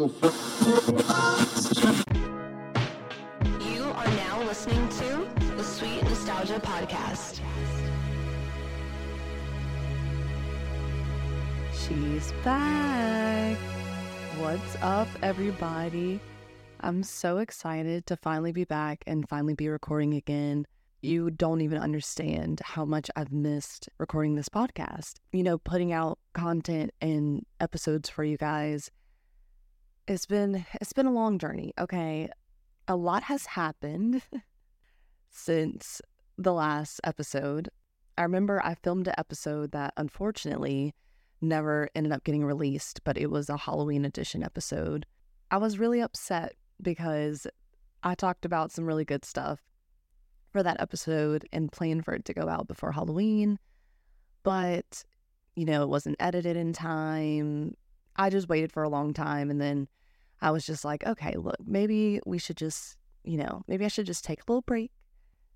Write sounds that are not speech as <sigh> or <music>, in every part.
You are now listening to the Sweet Nostalgia Podcast. She's back. What's up, everybody? I'm so excited to finally be back and finally be recording again. You don't even understand how much I've missed recording this podcast. You know, putting out content and episodes for you guys. It's been it's been a long journey, okay? A lot has happened <laughs> since the last episode. I remember I filmed an episode that unfortunately never ended up getting released, but it was a Halloween edition episode. I was really upset because I talked about some really good stuff for that episode and planned for it to go out before Halloween. But, you know, it wasn't edited in time. I just waited for a long time. And then I was just like, okay, look, maybe we should just, you know, maybe I should just take a little break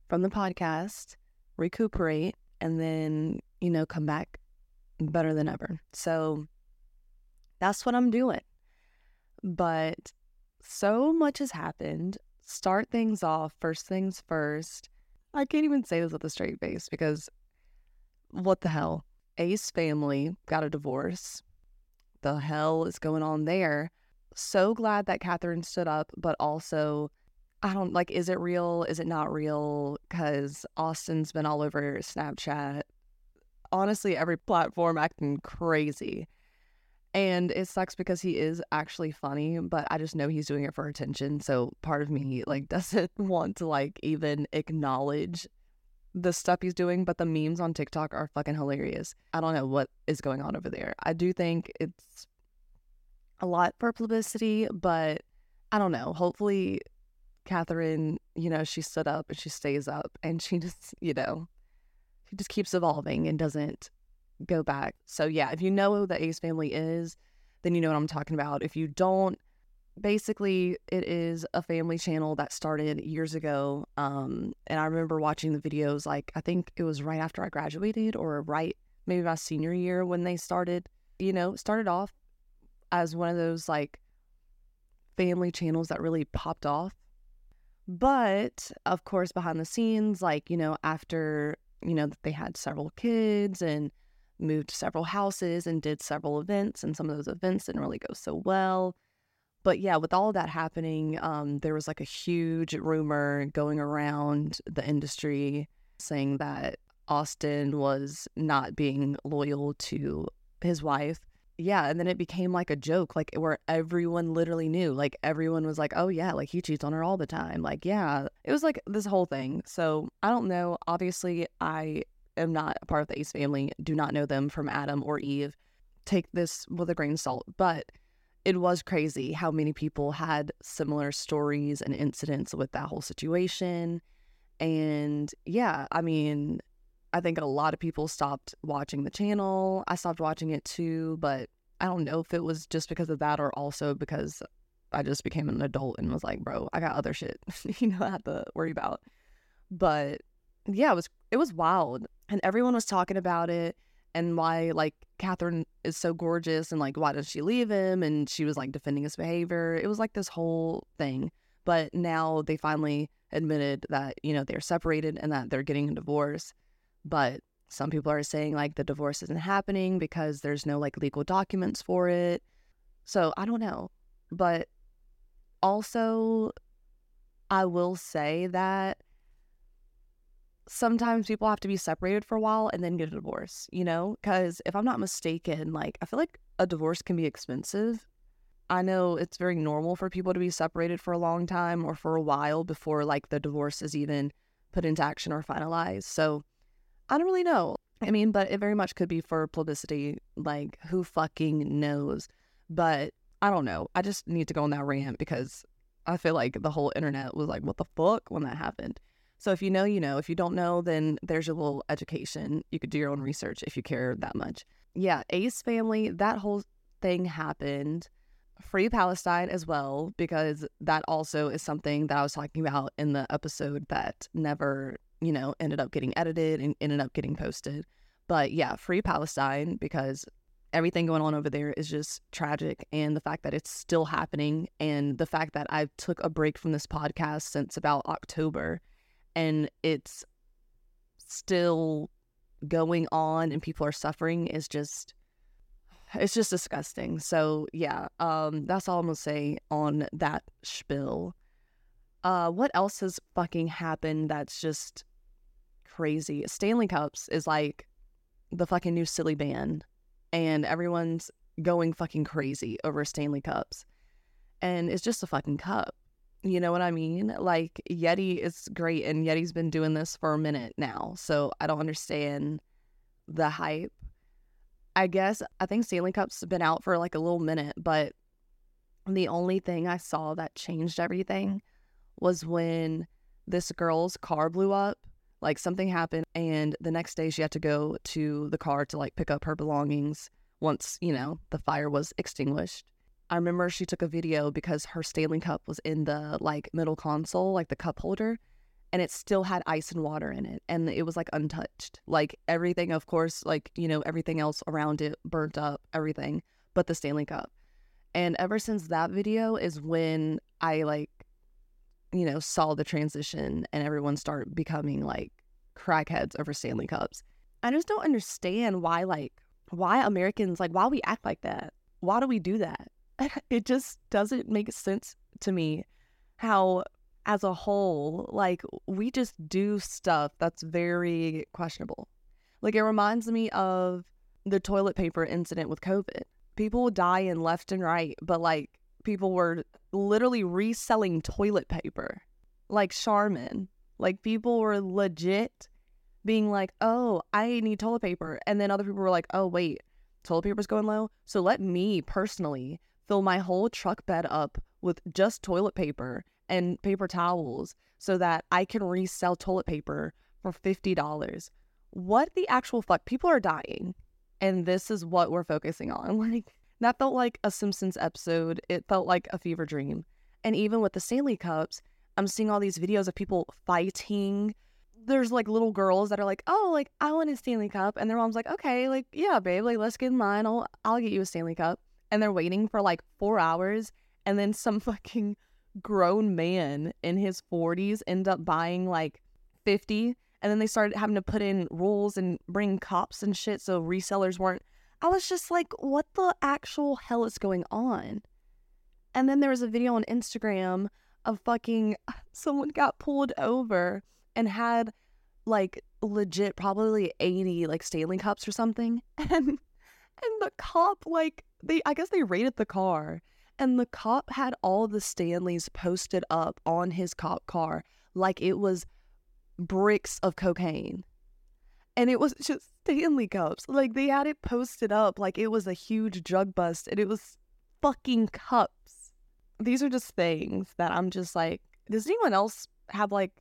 from the podcast, recuperate, and then, you know, come back better than ever. So that's what I'm doing. But so much has happened. Start things off, first things first. I can't even say this with a straight face because what the hell? Ace family got a divorce. The hell is going on there? So glad that Catherine stood up, but also, I don't like, is it real? Is it not real? Because Austin's been all over Snapchat honestly every platform acting crazy. And it sucks because he is actually funny, but I just know he's doing it for attention. So part of me like <laughs> doesn't want to like even acknowledge the stuff he's doing, but the memes on TikTok are fucking hilarious. I don't know what is going on over there. I do think it's a lot for publicity, but I don't know. Hopefully Catherine, you know, she stood up and she stays up and she <laughs> just, you know, she just keeps evolving and doesn't go back. So yeah, if you know who the Ace family is, then you know what I'm talking about. If you don't, basically it is a family channel that started years ago. Um, and I remember watching the videos like I think it was right after I graduated or right maybe my senior year when they started, you know, started off as one of those like family channels that really popped off. But of course, behind the scenes, like, you know, after you know, they had several kids and moved to several houses and did several events, and some of those events didn't really go so well. But yeah, with all that happening, um, there was like a huge rumor going around the industry saying that Austin was not being loyal to his wife yeah, and then it became like a joke, like where everyone literally knew. Like everyone was like, "Oh yeah, like he cheats on her all the time." Like, yeah, it was like this whole thing. So I don't know. Obviously, I am not a part of the Ace family. Do not know them from Adam or Eve. Take this with a grain of salt, but it was crazy how many people had similar stories and incidents with that whole situation. And yeah, I mean, I think a lot of people stopped watching the channel. I stopped watching it too, but I don't know if it was just because of that or also because I just became an adult and was like, bro, I got other shit, <laughs> you know, I have to worry about. But yeah, it was it was wild. And everyone was talking about it and why like Catherine is so gorgeous and like why does she leave him? And she was like defending his behavior. It was like this whole thing. But now they finally admitted that, you know, they're separated and that they're getting a divorce. But some people are saying like the divorce isn't happening because there's no like legal documents for it. So I don't know. But also, I will say that sometimes people have to be separated for a while and then get a divorce, you know? Because if I'm not mistaken, like I feel like a divorce can be expensive. I know it's very normal for people to be separated for a long time or for a while before like the divorce is even put into action or finalized. So I don't really know. I mean, but it very much could be for publicity. Like, who fucking knows? But I don't know. I just need to go on that rant because I feel like the whole internet was like, what the fuck when that happened? So if you know, you know. If you don't know, then there's your little education. You could do your own research if you care that much. Yeah, Ace family, that whole thing happened. Free Palestine as well, because that also is something that I was talking about in the episode that never you know, ended up getting edited and ended up getting posted. But yeah, free Palestine because everything going on over there is just tragic and the fact that it's still happening and the fact that I took a break from this podcast since about October and it's still going on and people are suffering is just it's just disgusting. So yeah, um that's all I'm gonna say on that spill. Uh what else has fucking happened that's just crazy? Stanley Cups is like the fucking new silly band and everyone's going fucking crazy over Stanley Cups. And it's just a fucking cup. You know what I mean? Like Yeti is great and Yeti's been doing this for a minute now. So I don't understand the hype. I guess I think Stanley Cup's been out for like a little minute, but the only thing I saw that changed everything was when this girl's car blew up. Like something happened, and the next day she had to go to the car to like pick up her belongings once, you know, the fire was extinguished. I remember she took a video because her Stanley Cup was in the like middle console, like the cup holder, and it still had ice and water in it and it was like untouched. Like everything, of course, like, you know, everything else around it burnt up, everything but the Stanley Cup. And ever since that video is when I like, you know, saw the transition and everyone start becoming like crackheads over Stanley Cups. I just don't understand why, like, why Americans, like, why we act like that. Why do we do that? <laughs> It just doesn't make sense to me how as a whole, like we just do stuff that's very questionable. Like it reminds me of the toilet paper incident with COVID. People die in left and right, but like people were literally reselling toilet paper, like Charmin. Like people were legit being like, oh, I need toilet paper. And then other people were like, oh, wait, toilet paper's going low. So let me personally fill my whole truck bed up with just toilet paper and paper towels so that I can resell toilet paper for $50. What the actual fuck? People are dying. And this is what we're focusing on. <laughs> Like, that felt like a Simpsons episode. It felt like a fever dream. And even with the Stanley Cups, I'm seeing all these videos of people fighting. There's like little girls that are like, "Oh, like I want a Stanley Cup," and their mom's like, "Okay, like yeah, babe, like let's get in line. I'll I'll get you a Stanley Cup." And they're waiting for like four hours, and then some <laughs> fucking grown man in his 40s end up buying like 50 and then they started having to put in rules and bring cops and shit so resellers weren't i was just like what the actual hell is going on? And then there was a video on instagram of fucking <laughs> someone got pulled over and had like legit probably 80 like Stanley cups or something. <laughs> And and the cop like they I guess they raided the car. And the cop had all the Stanleys posted up on his cop car like it was bricks of cocaine. And it was just Stanley cups. Like they had it posted up like it was a huge drug bust and it was fucking cups. These are just things that I'm just like, does anyone else have like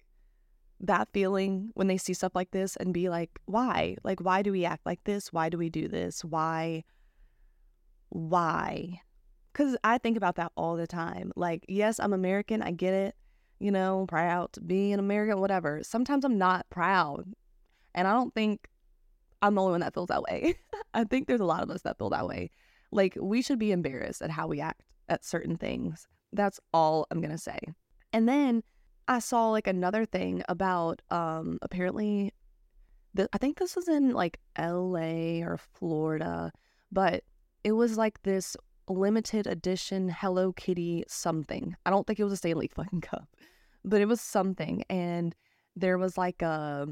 that feeling when they see stuff like this and be like, why? Like, why do we act like this? Why do we do this? Why? Why? Because I think about that all the time. Like, yes, I'm American. I get it. You know, proud to be an American, whatever. Sometimes I'm not proud. And I don't think I'm the only one that feels that way. <laughs> I think there's a lot of us that feel that way. Like, we should be embarrassed at how we act at certain things. That's all I'm going to say. And then I saw like another thing about um apparently the, I think this was in like LA or Florida, but it was like this limited edition Hello Kitty something. I don't think it was a Stanley <laughs> fucking cup, but it was something. And there was like a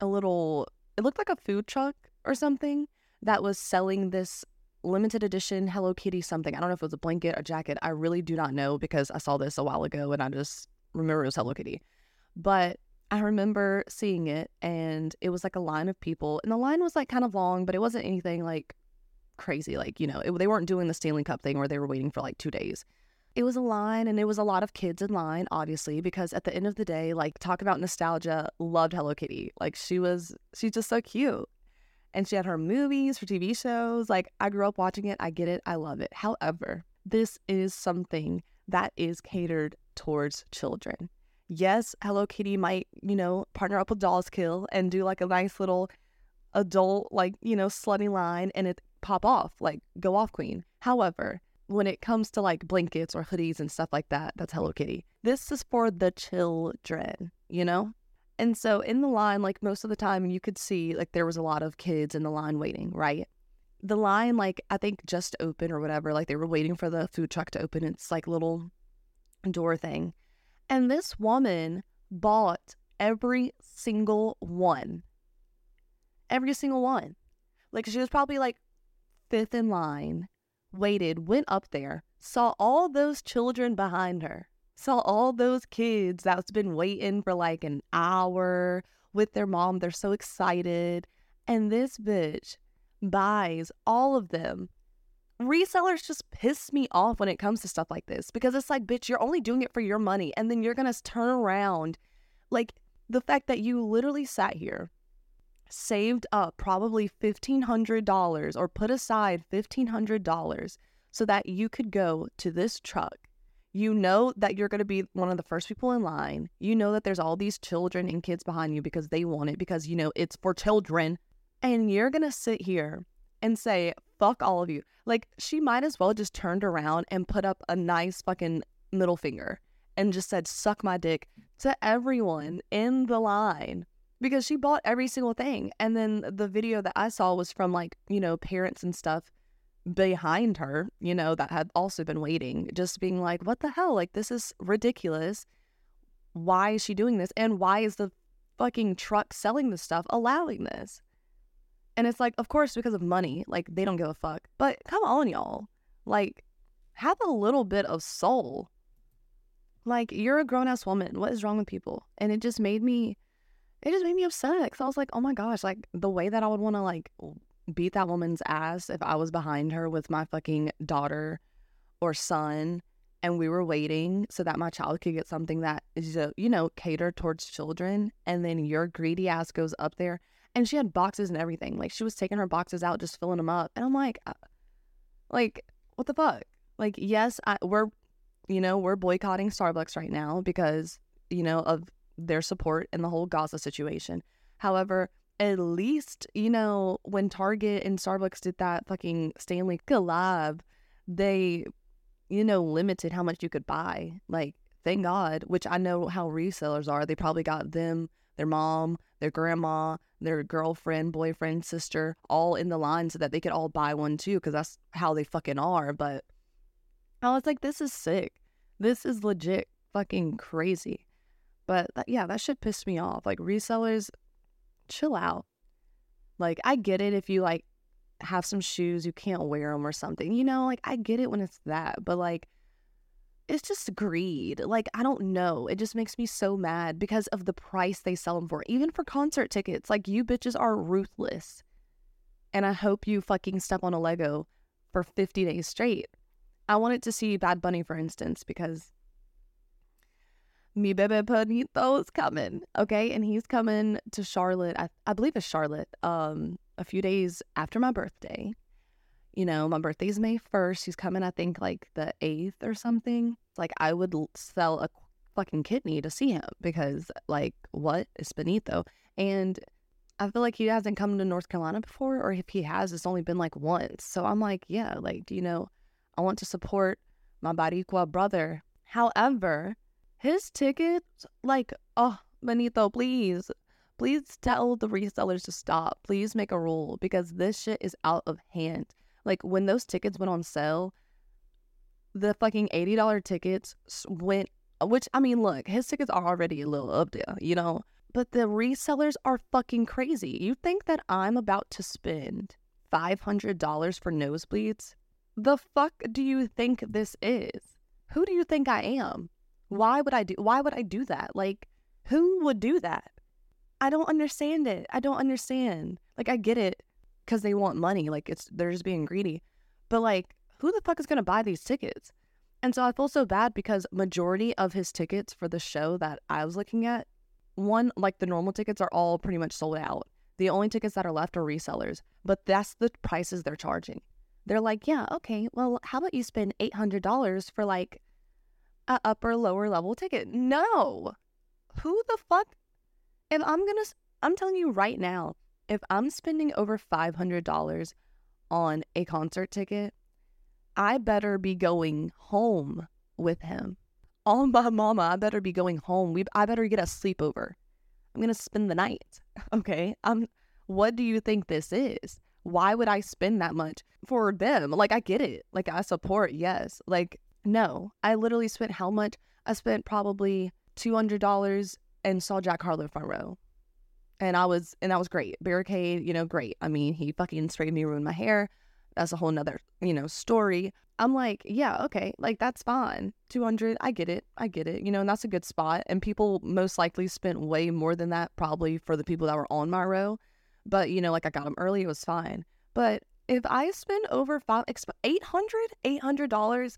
a little it looked like a food truck or something that was selling this limited edition Hello Kitty something. I don't know if it was a blanket, a jacket. I really do not know because I saw this a while ago and I just remember it was Hello Kitty. But I remember seeing it and it was like a line of people and the line was like kind of long, but it wasn't anything like crazy. Like, you know, it, they weren't doing the Stanley Cup thing where they were waiting for like two days. It was a line and it was a lot of kids in line, obviously, because at the end of the day, like, talk about nostalgia, loved Hello Kitty. Like, she was, she's just so cute. And she had her movies, her TV shows. Like, I grew up watching it. I get it. I love it. However, this is something that is catered towards children. Yes, Hello Kitty might, you know, partner up with Dolls Kill and do like a nice little adult, like, you know, slutty line. And it pop off, like go off queen. However, when it comes to like blankets or hoodies and stuff like that, that's Hello Kitty. This is for the children, you know? And so in the line, like most of the time, you could see like there was a lot of kids in the line waiting, right? The line, like I think just open or whatever, like they were waiting for the food truck to open its like little door thing. And this woman bought every single one. Every single one. Like she was probably like fifth in line, waited, went up there, saw all those children behind her, saw all those kids that's been waiting for like an hour with their mom. They're so excited. And this bitch buys all of them. Resellers just piss me off when it comes to stuff like this because it's like, bitch, you're only doing it for your money. And then you're going to turn around. Like the fact that you literally sat here, saved up probably $1,500 or put aside $1,500 so that you could go to this truck. You know that you're going to be one of the first people in line. You know that there's all these children and kids behind you because they want it, because, you know, it's for children. And you're going to sit here and say, fuck all of you. Like, she might as well just turned around and put up a nice fucking middle finger and just said, suck my dick to everyone in the line because she bought every single thing. And then the video that I saw was from like, you know, parents and stuff behind her, you know, that had also been waiting, just being like, what the hell? Like, this is ridiculous. Why is she doing this? And why is the fucking truck selling this stuff allowing this? And it's like, of course, because of money. Like, they don't give a fuck. But come on, y'all. Like, have a little bit of soul. Like, you're a grown ass woman. What is wrong with people? And it just made me, it just made me upset. Cause I was like, oh my gosh, like the way that I would want to like beat that woman's ass if I was behind her with my fucking daughter or son and we were waiting so that my child could get something that is, uh, you know, catered towards children. And then your greedy ass goes up there and she had boxes and everything. Like she was taking her boxes out, just filling them up. And I'm like, uh, like, what the fuck? Like, yes, I, we're, you know, we're boycotting Starbucks right now because, you know, of their support in the whole Gaza situation. However, at least, you know, when Target and Starbucks did that fucking Stanley collab, they, you know, limited how much you could buy. Like, thank God, which I know how resellers are. They probably got them, their mom, their grandma, their girlfriend, boyfriend, sister, all in the line so that they could all buy one too, because that's how they fucking are. But I was like, this is sick. This is legit fucking crazy. But that, yeah, that shit pissed me off. Like, resellers, chill out. Like, I get it if you like have some shoes, you can't wear them or something, you know, like I get it when it's that, but like, it's just greed. Like, I don't know. It just makes me so mad because of the price they sell them for, even for concert tickets. Like, you bitches are ruthless. And I hope you fucking step on a Lego for 50 days straight. I wanted to see Bad Bunny, for instance, because mi bebe Panito is coming, okay? And he's coming to Charlotte, I, I believe it's Charlotte, um, a few days after my birthday. You know, my birthday's May 1st. He's coming, I think, like the 8th or something. It's like I would sell a fucking kidney to see him because, like, what is Benito? And I feel like he hasn't come to North Carolina before, or if he has, it's only been like once. So I'm like, yeah, like, you know, I want to support my Boricua brother. However, his tickets, like, oh, Benito, please, please tell the resellers to stop. Please make a rule because this shit is out of hand. Like, when those tickets went on sale, the fucking $80 tickets went, which, I mean, look, his tickets are already a little up there, you know? But the resellers are fucking crazy. You think that I'm about to spend $500 for nosebleeds? The fuck do you think this is? Who do you think I am? Why would I do why would I do that? Like who would do that? I don't understand it. I don't understand. Like I get it cuz they want money, like it's they're just being greedy. But like who the fuck is going to buy these tickets? And so I feel so bad because majority of his tickets for the show that I was looking at, one like the normal tickets are all pretty much sold out. The only tickets that are left are resellers, but that's the prices they're charging. They're like, "Yeah, okay. Well, how about you spend $800 for like a upper lower level ticket. No. Who the fuck? If I'm going to I'm telling you right now, if I'm spending over $500 on a concert ticket, I better be going home with him. On my mama, I better be going home. We I better get a sleepover. I'm gonna spend the night. <laughs> Okay. Um what do you think this is? Why would I spend that much for them? Like I get it. Like I support, yes. Like, no. I literally spent how much? I spent probably two hundred dollars and saw Jack Harlow front row. And I was and that was great. Barricade, you know, great. I mean, he fucking sprayed me, ruined my hair. That's a whole nother, you know, story. I'm like, yeah, okay, like that's fine. 200, I get it. I get it. You know, and that's a good spot. And people most likely spent way more than that probably for the people that were on my row. But, you know, like I got them early, it was fine. But if I spend over five, 800 $800,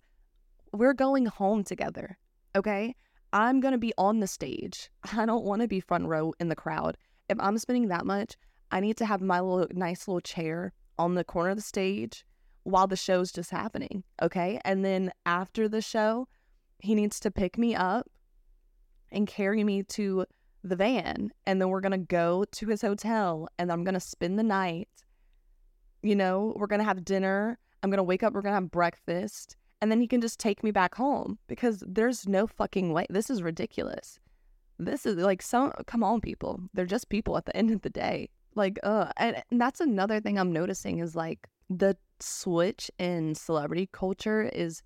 we're going home together. Okay. I'm going to be on the stage. <laughs> I don't want to be front row in the crowd. If I'm spending that much, I need to have my little nice little chair on the corner of the stage while the show's just happening. Okay. And then after the show, he needs to pick me up and carry me to the van. And then we're going to go to his hotel and I'm going to spend the night. You know, we're going to have dinner. I'm going to wake up. We're going to have breakfast. And then he can just take me back home because there's no fucking way. This is ridiculous. This is like, some, come on, people. They're just people at the end of the day. Like, uh, and, and that's another thing I'm noticing is like the switch in celebrity culture is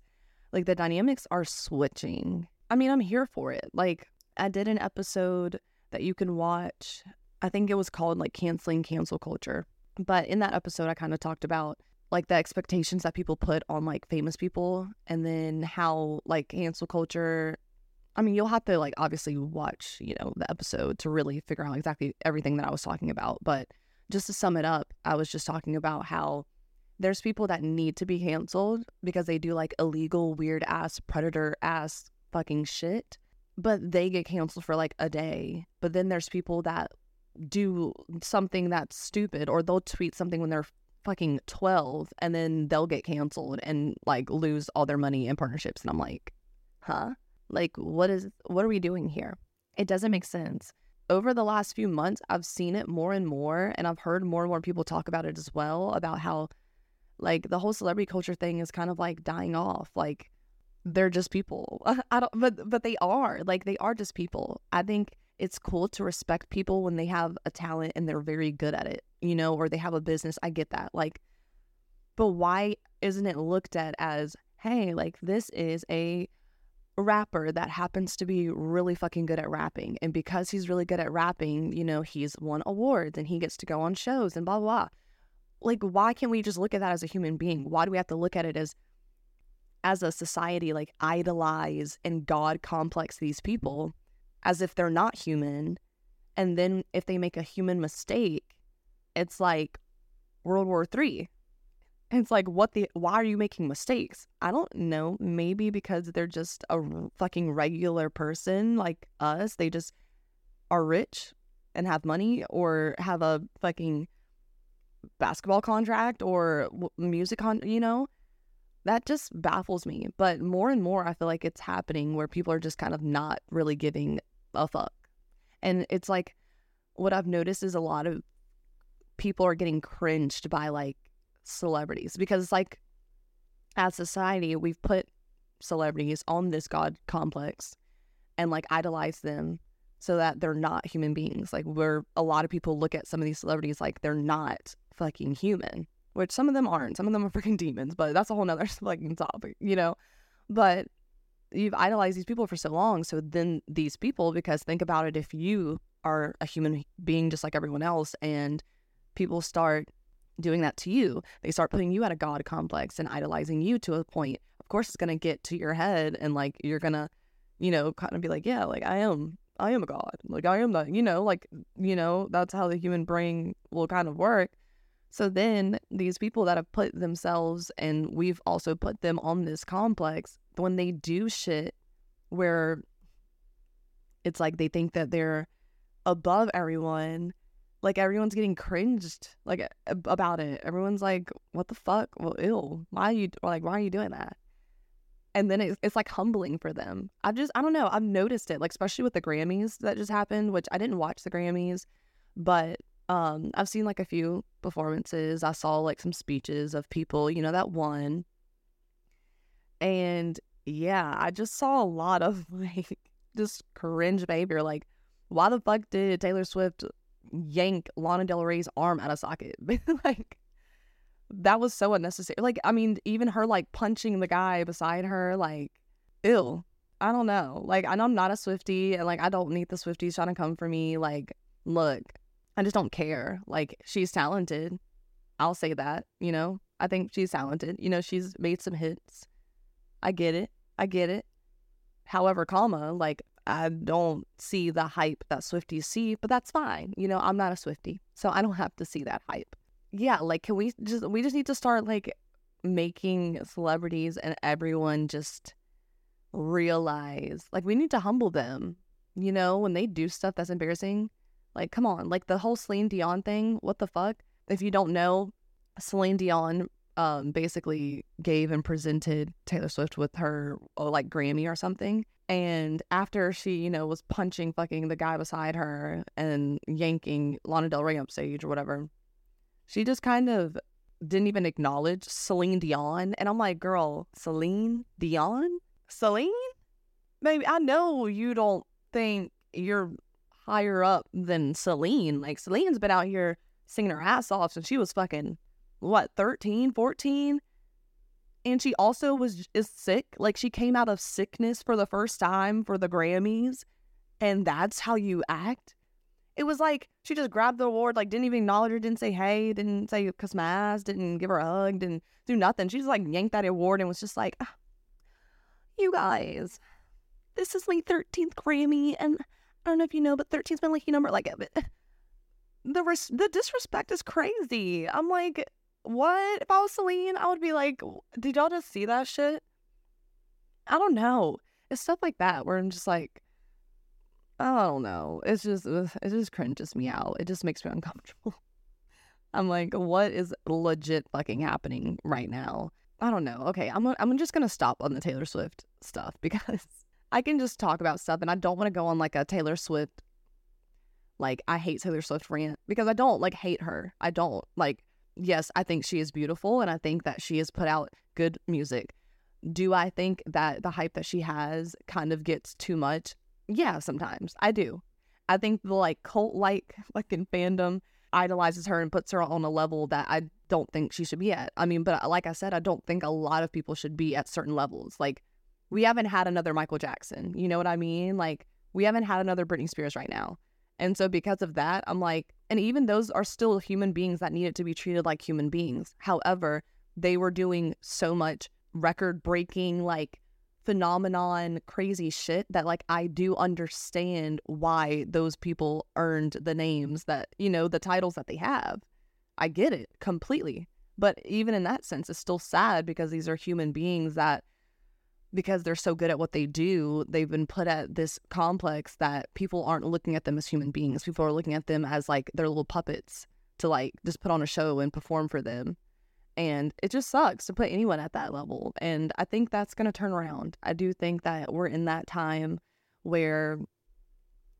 like the dynamics are switching. I mean, I'm here for it. Like, I did an episode that you can watch. I think it was called like canceling cancel culture. But in that episode, I kind of talked about like the expectations that people put on like famous people and then how like cancel culture. I mean, you'll have to like obviously watch, you know, the episode to really figure out exactly everything that I was talking about. But just to sum it up, I was just talking about how there's people that need to be canceled because they do like illegal, weird ass, predator ass fucking shit but they get canceled for like a day. But then there's people that do something that's stupid or they'll tweet something when they're fucking 12 and then they'll get canceled and like lose all their money and partnerships and I'm like, "Huh? Like what is what are we doing here?" It doesn't make sense. Over the last few months, I've seen it more and more and I've heard more and more people talk about it as well about how like the whole celebrity culture thing is kind of like dying off. Like they're just people. <laughs> I don't but but they are. Like they are just people. I think it's cool to respect people when they have a talent and they're very good at it, you know, or they have a business. I get that. Like but why isn't it looked at as, hey, like this is a rapper that happens to be really fucking good at rapping. And because he's really good at rapping, you know, he's won awards and he gets to go on shows and blah, blah, blah. Like, why can't we just look at that as a human being? Why do we have to look at it as as a society like idolize and god complex these people as if they're not human and then if they make a human mistake it's like world war three. It's like what the why are you making mistakes? I don't know. Maybe because they're just a fucking regular person like us. They just are rich and have money or have a fucking basketball contract or music con you know? That just baffles me. But more and more, I feel like it's happening where people are just kind of not really giving a fuck. And it's like what I've noticed is a lot of people are getting cringed by like celebrities because it's like as society, we've put celebrities on this God complex and like idolize them so that they're not human beings. Like, where a lot of people look at some of these celebrities like they're not fucking human which some of them aren't. Some of them are <laughs> freaking demons, but that's a whole nother <laughs> fucking topic, you know? But you've idolized these people for so long. So then these people, because think about it, if you are a human being just like everyone else and people start doing that to you, they start putting you at a God complex and idolizing you to a point. Of course, it's going to get to your head and like you're going to, you know, kind of be like, yeah, like I am, I am a God. Like I am that, you know, like, you know, that's how the human brain will kind of work. So then these people that have put themselves and we've also put them on this complex, when they do shit where it's like they think that they're above everyone, like everyone's getting cringed like about it. Everyone's like, "What the fuck? Well, ill. Why are you like? Why are you doing that?" And then it's, it's like humbling for them. I've just I don't know. I've noticed it, like especially with the Grammys that just happened, which I didn't watch the Grammys, but Um, I've seen like a few performances. I saw like some speeches of people, you know, that won. And yeah, I just saw a lot of <laughs> like just cringe behavior. Like, why the fuck did Taylor Swift yank Lana Del Rey's arm out of socket? <laughs> like, that was so unnecessary. Like, I mean, even her like punching the guy beside her, like, ill. I don't know. Like, I know I'm not a Swifty and like I don't need the Swifties trying to come for me. Like, look, I just don't care. Like, she's talented. I'll say that, you know? I think she's talented. You know, she's made some hits. I get it. I get it. However, comma, like I don't see the hype that Swifties see, but that's fine. You know, I'm not a Swifty, so I don't have to see that hype. Yeah, like can we just we just need to start like making celebrities and everyone just realize like we need to humble them. You know, when they do stuff that's embarrassing, like come on, like the whole Celine Dion thing, what the fuck? If you don't know, Celine Dion um, basically gave and presented Taylor Swift with her oh, like Grammy or something. And after she, you know, was punching fucking the guy beside her and yanking Lana Del Rey up stage or whatever, she just kind of didn't even acknowledge Celine Dion. And I'm like, girl, Celine Dion? Celine? Maybe I know you don't think you're higher up than Celine. Like Celine's been out here singing her ass off since she was fucking what 13 14 and she also was is sick like she came out of sickness for the first time for the grammys and that's how you act? It was like she just grabbed the award like didn't even acknowledge her didn't say hey didn't say ass didn't give her a hug didn't do nothing. She just like yanked that award and was just like ah, you guys this is my 13th grammy and i don't know if you know but 13's my lucky number like the res- the disrespect is crazy. I'm like what? If I was Celine, I would be like, did y'all just see that shit? I don't know. It's stuff like that where I'm just like, I don't know. It's just, it just cringes me out. It just makes me <laughs> uncomfortable. I'm like, what is legit fucking happening right now? I don't know. Okay, I'm I'm just gonna stop on the Taylor Swift stuff <laughs> because I can just talk about stuff, and I don't want to go on like a Taylor Swift, like I hate Taylor Swift rant because I don't like hate her. I don't like yes, I think she is beautiful and I think that she has put out good music. Do I think that the hype that she has kind of gets too much? Yeah, sometimes I do. I think the like cult like <laughs> fucking fandom idolizes her and puts her on a level that I don't think she should be at. I mean, but like I said, I don't think a lot of people should be at certain levels. Like, we haven't had another Michael Jackson. You know what I mean? Like, we haven't had another Britney Spears right now. And so because of that, I'm like, and even those are still human beings that needed to be treated like human beings. However, they were doing so much record breaking, like phenomenon, crazy shit that, like, I do understand why those people earned the names that, you know, the titles that they have. I get it completely. But even in that sense, it's still sad because these are human beings that because they're so good at what they do, they've been put at this complex that people aren't looking at them as human beings. People are looking at them as like their little puppets to like just put on a show and perform for them. And it just sucks to put anyone at that level. And I think that's going to turn around. I do think that we're in that time where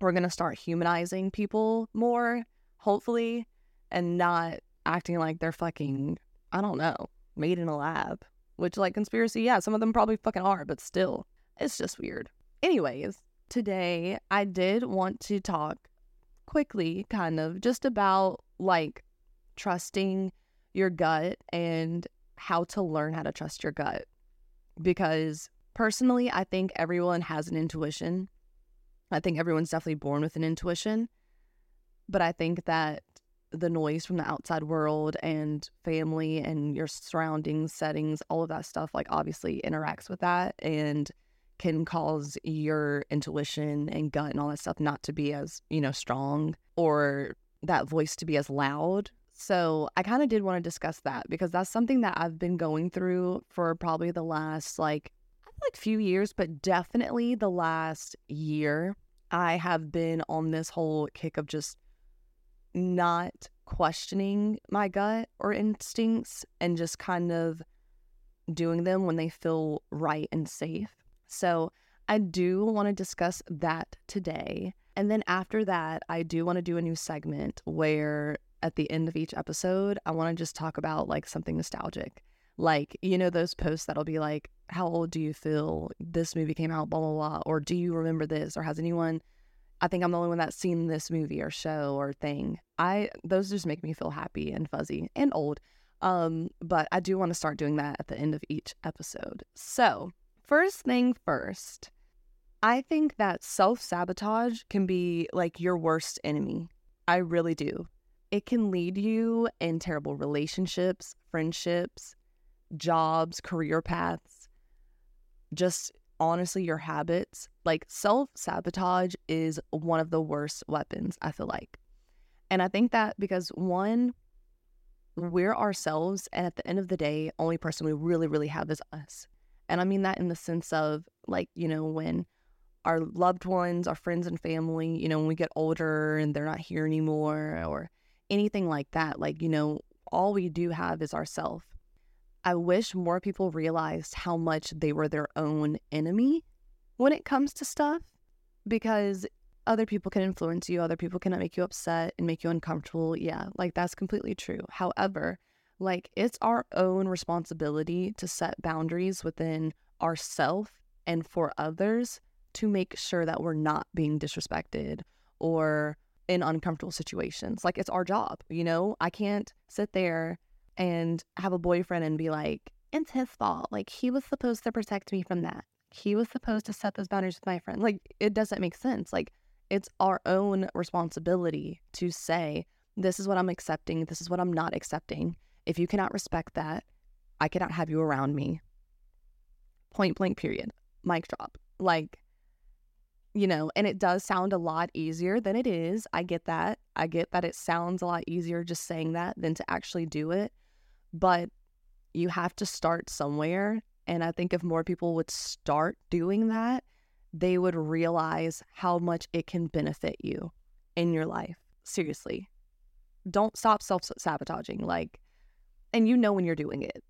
we're going to start humanizing people more, hopefully, and not acting like they're fucking, I don't know, made in a lab which, like, conspiracy, yeah, some of them probably fucking are, but still, it's just weird. Anyways, today I did want to talk quickly, kind of, just about like trusting your gut and how to learn how to trust your gut. Because personally, I think everyone has an intuition. I think everyone's definitely born with an intuition. But I think that the noise from the outside world and family and your surroundings, settings, all of that stuff, like obviously interacts with that and can cause your intuition and gut and all that stuff not to be as, you know, strong or that voice to be as loud. So I kind of did want to discuss that because that's something that I've been going through for probably the last like like few years, but definitely the last year. I have been on this whole kick of just not questioning my gut or instincts and just kind of doing them when they feel right and safe. So, I do want to discuss that today. And then after that, I do want to do a new segment where at the end of each episode, I want to just talk about like something nostalgic. Like, you know, those posts that'll be like, How old do you feel this movie came out? Blah, blah, blah. Or do you remember this? Or has anyone, I think I'm the only one that's seen this movie or show or thing. I, those just make me feel happy and fuzzy and old. Um, but I do want to start doing that at the end of each episode. So, first thing first, I think that self sabotage can be like your worst enemy. I really do. It can lead you in terrible relationships, friendships, jobs, career paths, just honestly your habits. Like self sabotage is one of the worst weapons, I feel like. And I think that because one, we're ourselves, and at the end of the day, only person we really, really have is us. And I mean that in the sense of like, you know, when our loved ones, our friends and family, you know, when we get older and they're not here anymore or anything like that, like, you know, all we do have is ourself. I wish more people realized how much they were their own enemy when it comes to stuff because other people can influence you, other people can make you upset and make you uncomfortable. Yeah, like that's completely true. However, like it's our own responsibility to set boundaries within ourself and for others to make sure that we're not being disrespected or in uncomfortable situations. Like it's our job, you know? I can't sit there and have a boyfriend and be like, it's his fault. Like he was supposed to protect me from that. He was supposed to set those boundaries with my friend. Like it doesn't make sense. Like it's our own responsibility to say, this is what I'm accepting, this is what I'm not accepting. If you cannot respect that, I cannot have you around me. Point blank, period. Mic drop. Like, you know, and it does sound a lot easier than it is. I get that. I get that it sounds a lot easier just saying that than to actually do it. But you have to start somewhere. And I think if more people would start doing that, they would realize how much it can benefit you in your life. Seriously. Don't stop self sabotaging. Like, and you know when you're doing it.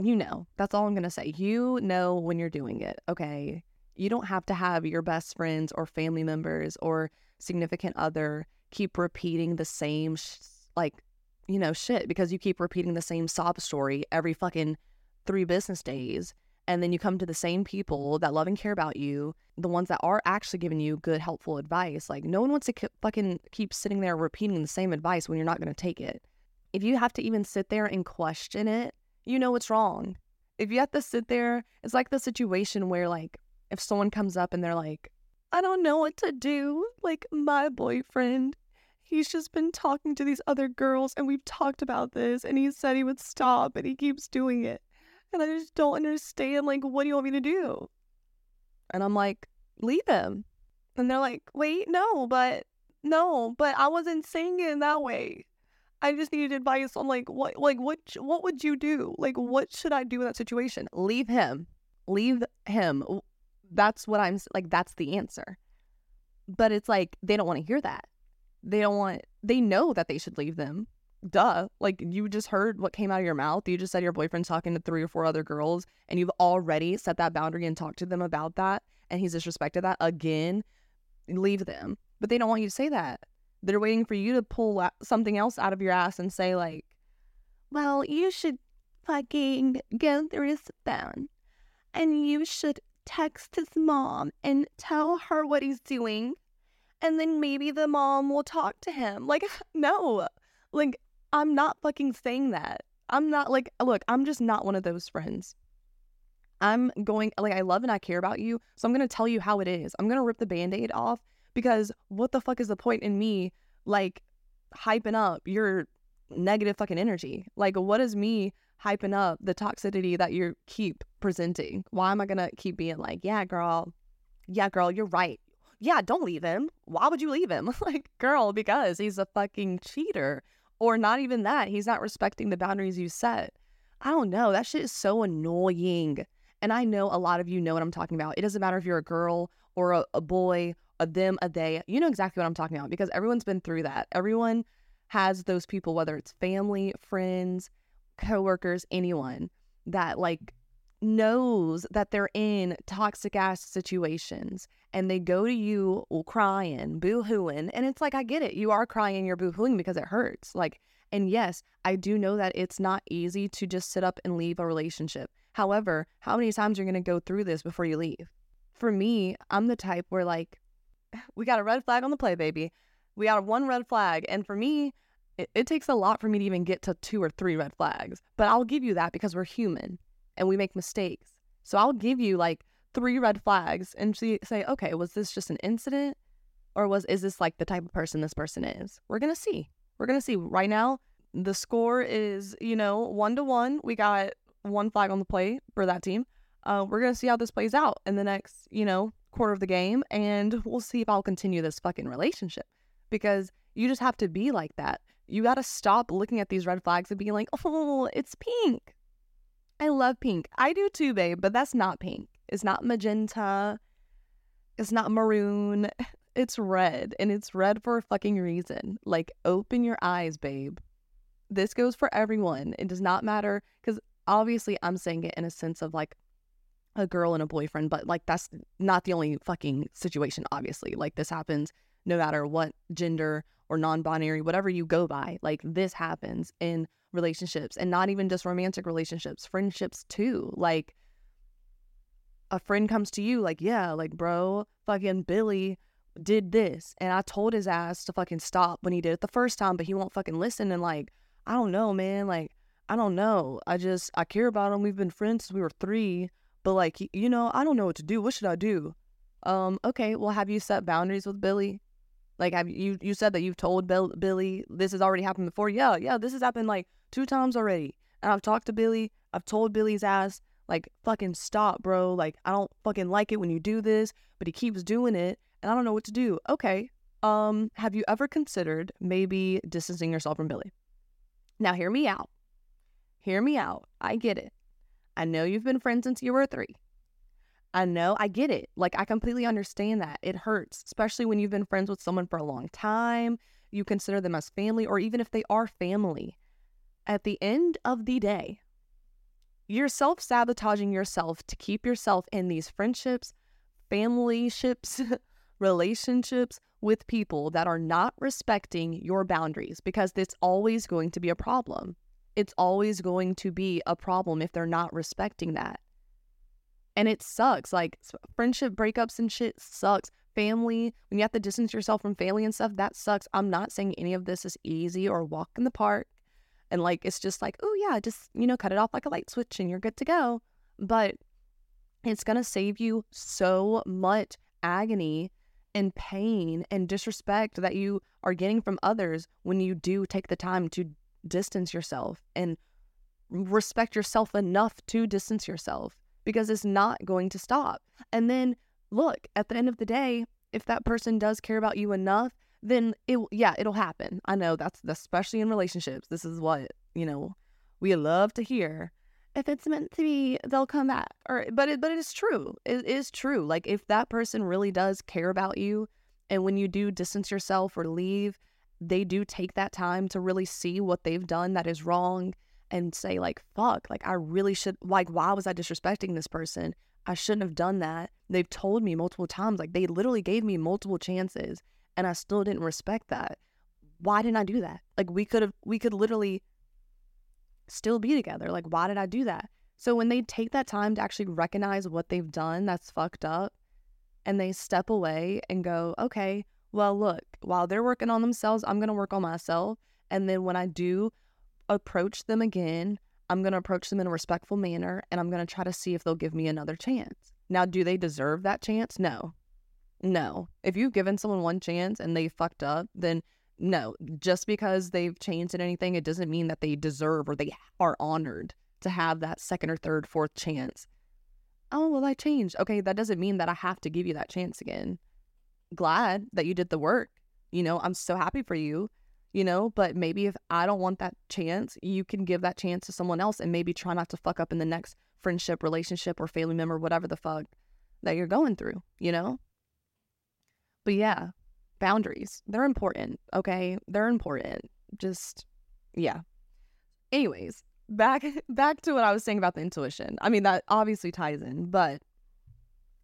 You know. That's all I'm going to say. You know when you're doing it. Okay. You don't have to have your best friends or family members or significant other keep repeating the same, sh- like, you know, shit because you keep repeating the same sob story every fucking three business days and then you come to the same people that love and care about you, the ones that are actually giving you good, helpful advice. Like, no one wants to fucking keep sitting there repeating the same advice when you're not going to take it. If you have to even sit there and question it, you know what's wrong. If you have to sit there, it's like the situation where, like, if someone comes up and they're like, I don't know what to do, like, my boyfriend, he's just been talking to these other girls and we've talked about this and he said he would stop and he keeps doing it and I just don't understand. Like, what do you want me to do? And I'm like, leave him. And they're like, wait, no, but no, but I wasn't saying it in that way. I just needed advice on like what, like what, what would you do? Like, what should I do in that situation? Leave him. Leave him. That's what I'm like. That's the answer. But it's like they don't want to hear that. They don't want. They know that they should leave them duh. Like you just heard what came out of your mouth. You just said your boyfriend's talking to three or four other girls and you've already set that boundary and talked to them about that and he's disrespected that again. Leave them. But they don't want you to say that. They're waiting for you to pull something else out of your ass and say like, "Well, you should fucking go through his phone and you should text his mom and tell her what he's doing." And then maybe the mom will talk to him. Like, <laughs> no. Like, I'm not fucking saying that. I'm not like, look, I'm just not one of those friends. I'm going, like, I love and I care about you. So I'm going to tell you how it is. I'm going to rip the band aid off because what the fuck is the point in me, like, hyping up your negative fucking energy? Like, what is me hyping up the toxicity that you keep presenting? Why am I going to keep being like, yeah, girl, yeah, girl, you're right. Yeah, don't leave him. Why would you leave him? <laughs> like, girl, because he's a fucking cheater. Or not even that. He's not respecting the boundaries you set. I don't know. That shit is so annoying. And I know a lot of you know what I'm talking about. It doesn't matter if you're a girl or a, a boy, a them, a they. You know exactly what I'm talking about because everyone's been through that. Everyone has those people, whether it's family, friends, coworkers, anyone that like knows that they're in toxic ass situations and they go to you crying, boo hooing. And it's like, I get it. You are crying, you're boo hooing because it hurts. Like, and yes, I do know that it's not easy to just sit up and leave a relationship. However, how many times are you going to go through this before you leave? For me, I'm the type where, like, <sighs> we got a red flag on the play, baby. We got one red flag. And for me, it, it takes a lot for me to even get to two or three red flags. But I'll give you that because we're human and we make mistakes. So I'll give you like three red flags and see, say, okay, was this just an incident or was is this like the type of person this person is? We're gonna see. We're gonna see. Right now, the score is you know one to one. We got one flag on the plate for that team. Uh, we're gonna see how this plays out in the next you know quarter of the game, and we'll see if I'll continue this fucking relationship because you just have to be like that. You got to stop looking at these red flags and being like, oh, it's pink. I love pink. I do too, babe, but that's not pink. It's not magenta. It's not maroon. <laughs> It's red, and it's red for a fucking reason. Like, open your eyes, babe. This goes for everyone. It does not matter because obviously I'm saying it in a sense of like a girl and a boyfriend, but like that's not the only fucking situation, obviously. Like, this happens no matter what gender or non binary, whatever you go by. Like, this happens in relationships and not even just romantic relationships, friendships too. Like a friend comes to you like, yeah, like bro, fucking Billy did this and I told his ass to fucking stop when he did it the first time, but he won't fucking listen and like, I don't know, man, like I don't know. I just I care about him. We've been friends since we were 3, but like, you know, I don't know what to do. What should I do? Um, okay, well, have you set boundaries with Billy? Like, have you you said that you've told Bill, Billy this has already happened before? Yeah, yeah, this has happened like two times already. And I've talked to Billy. I've told Billy's ass, like, fucking stop, bro. Like, I don't fucking like it when you do this, but he keeps doing it, and I don't know what to do. Okay. Um, have you ever considered maybe distancing yourself from Billy? Now, hear me out. Hear me out. I get it. I know you've been friends since you were three. I know, I get it. Like, I completely understand that. It hurts, especially when you've been friends with someone for a long time. You consider them as family, or even if they are family. At the end of the day, you're self sabotaging yourself to keep yourself in these friendships, family ships, <laughs> relationships with people that are not respecting your boundaries because it's always going to be a problem. It's always going to be a problem if they're not respecting that. And it sucks. Like friendship breakups and shit sucks. Family, when you have to distance yourself from family and stuff, that sucks. I'm not saying any of this is easy or walk in the park. And like, it's just like, oh yeah, just, you know, cut it off like a light switch and you're good to go. But it's going to save you so much agony and pain and disrespect that you are getting from others when you do take the time to distance yourself and respect yourself enough to distance yourself because it's not going to stop. And then look, at the end of the day, if that person does care about you enough, then it yeah, it'll happen. I know that's especially in relationships. This is what, you know, we love to hear. If it's meant to be, they'll come back. Or but it but it is true. It is true. Like if that person really does care about you and when you do distance yourself or leave, they do take that time to really see what they've done that is wrong and say like fuck like i really should like why was i disrespecting this person? I shouldn't have done that. They've told me multiple times like they literally gave me multiple chances and i still didn't respect that. Why didn't i do that? Like we could have we could literally still be together. Like why did i do that? So when they take that time to actually recognize what they've done that's fucked up and they step away and go okay well look while they're working on themselves i'm going to work on myself and then when i do approach them again. I'm going to approach them in a respectful manner and I'm going to try to see if they'll give me another chance. Now, do they deserve that chance? No. No. If you've given someone one chance and they fucked up, then no. Just because they've changed in anything, it doesn't mean that they deserve or they are honored to have that second or third, fourth chance. Oh, well, I changed. Okay, that doesn't mean that I have to give you that chance again. Glad that you did the work. You know, I'm so happy for you you know but maybe if i don't want that chance you can give that chance to someone else and maybe try not to fuck up in the next friendship relationship or family member whatever the fuck that you're going through you know? But yeah boundaries they're important okay? They're important just yeah. Anyways back <laughs> back to what I was saying about the intuition. I mean that obviously ties in, but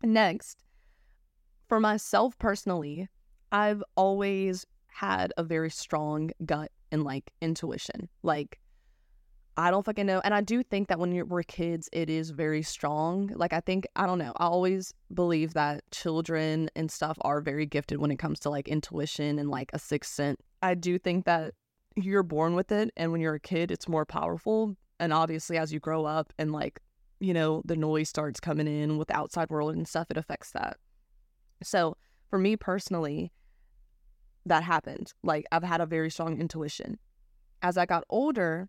next, for myself personally, I've always had a very strong gut and like intuition. Like I don't fucking know. And I do think that when you're, we're kids, it is very strong. Like, I think, I don't know, I always believe that children and stuff are very gifted when it comes to like intuition and like a sixth sense. I do think that you're born with it. And when you're a kid, it's more powerful. And obviously, as you grow up and like, you know, the noise starts coming in with the outside world and stuff, it affects that. So for me personally, that happened. Like, I've had a very strong intuition. As I got older,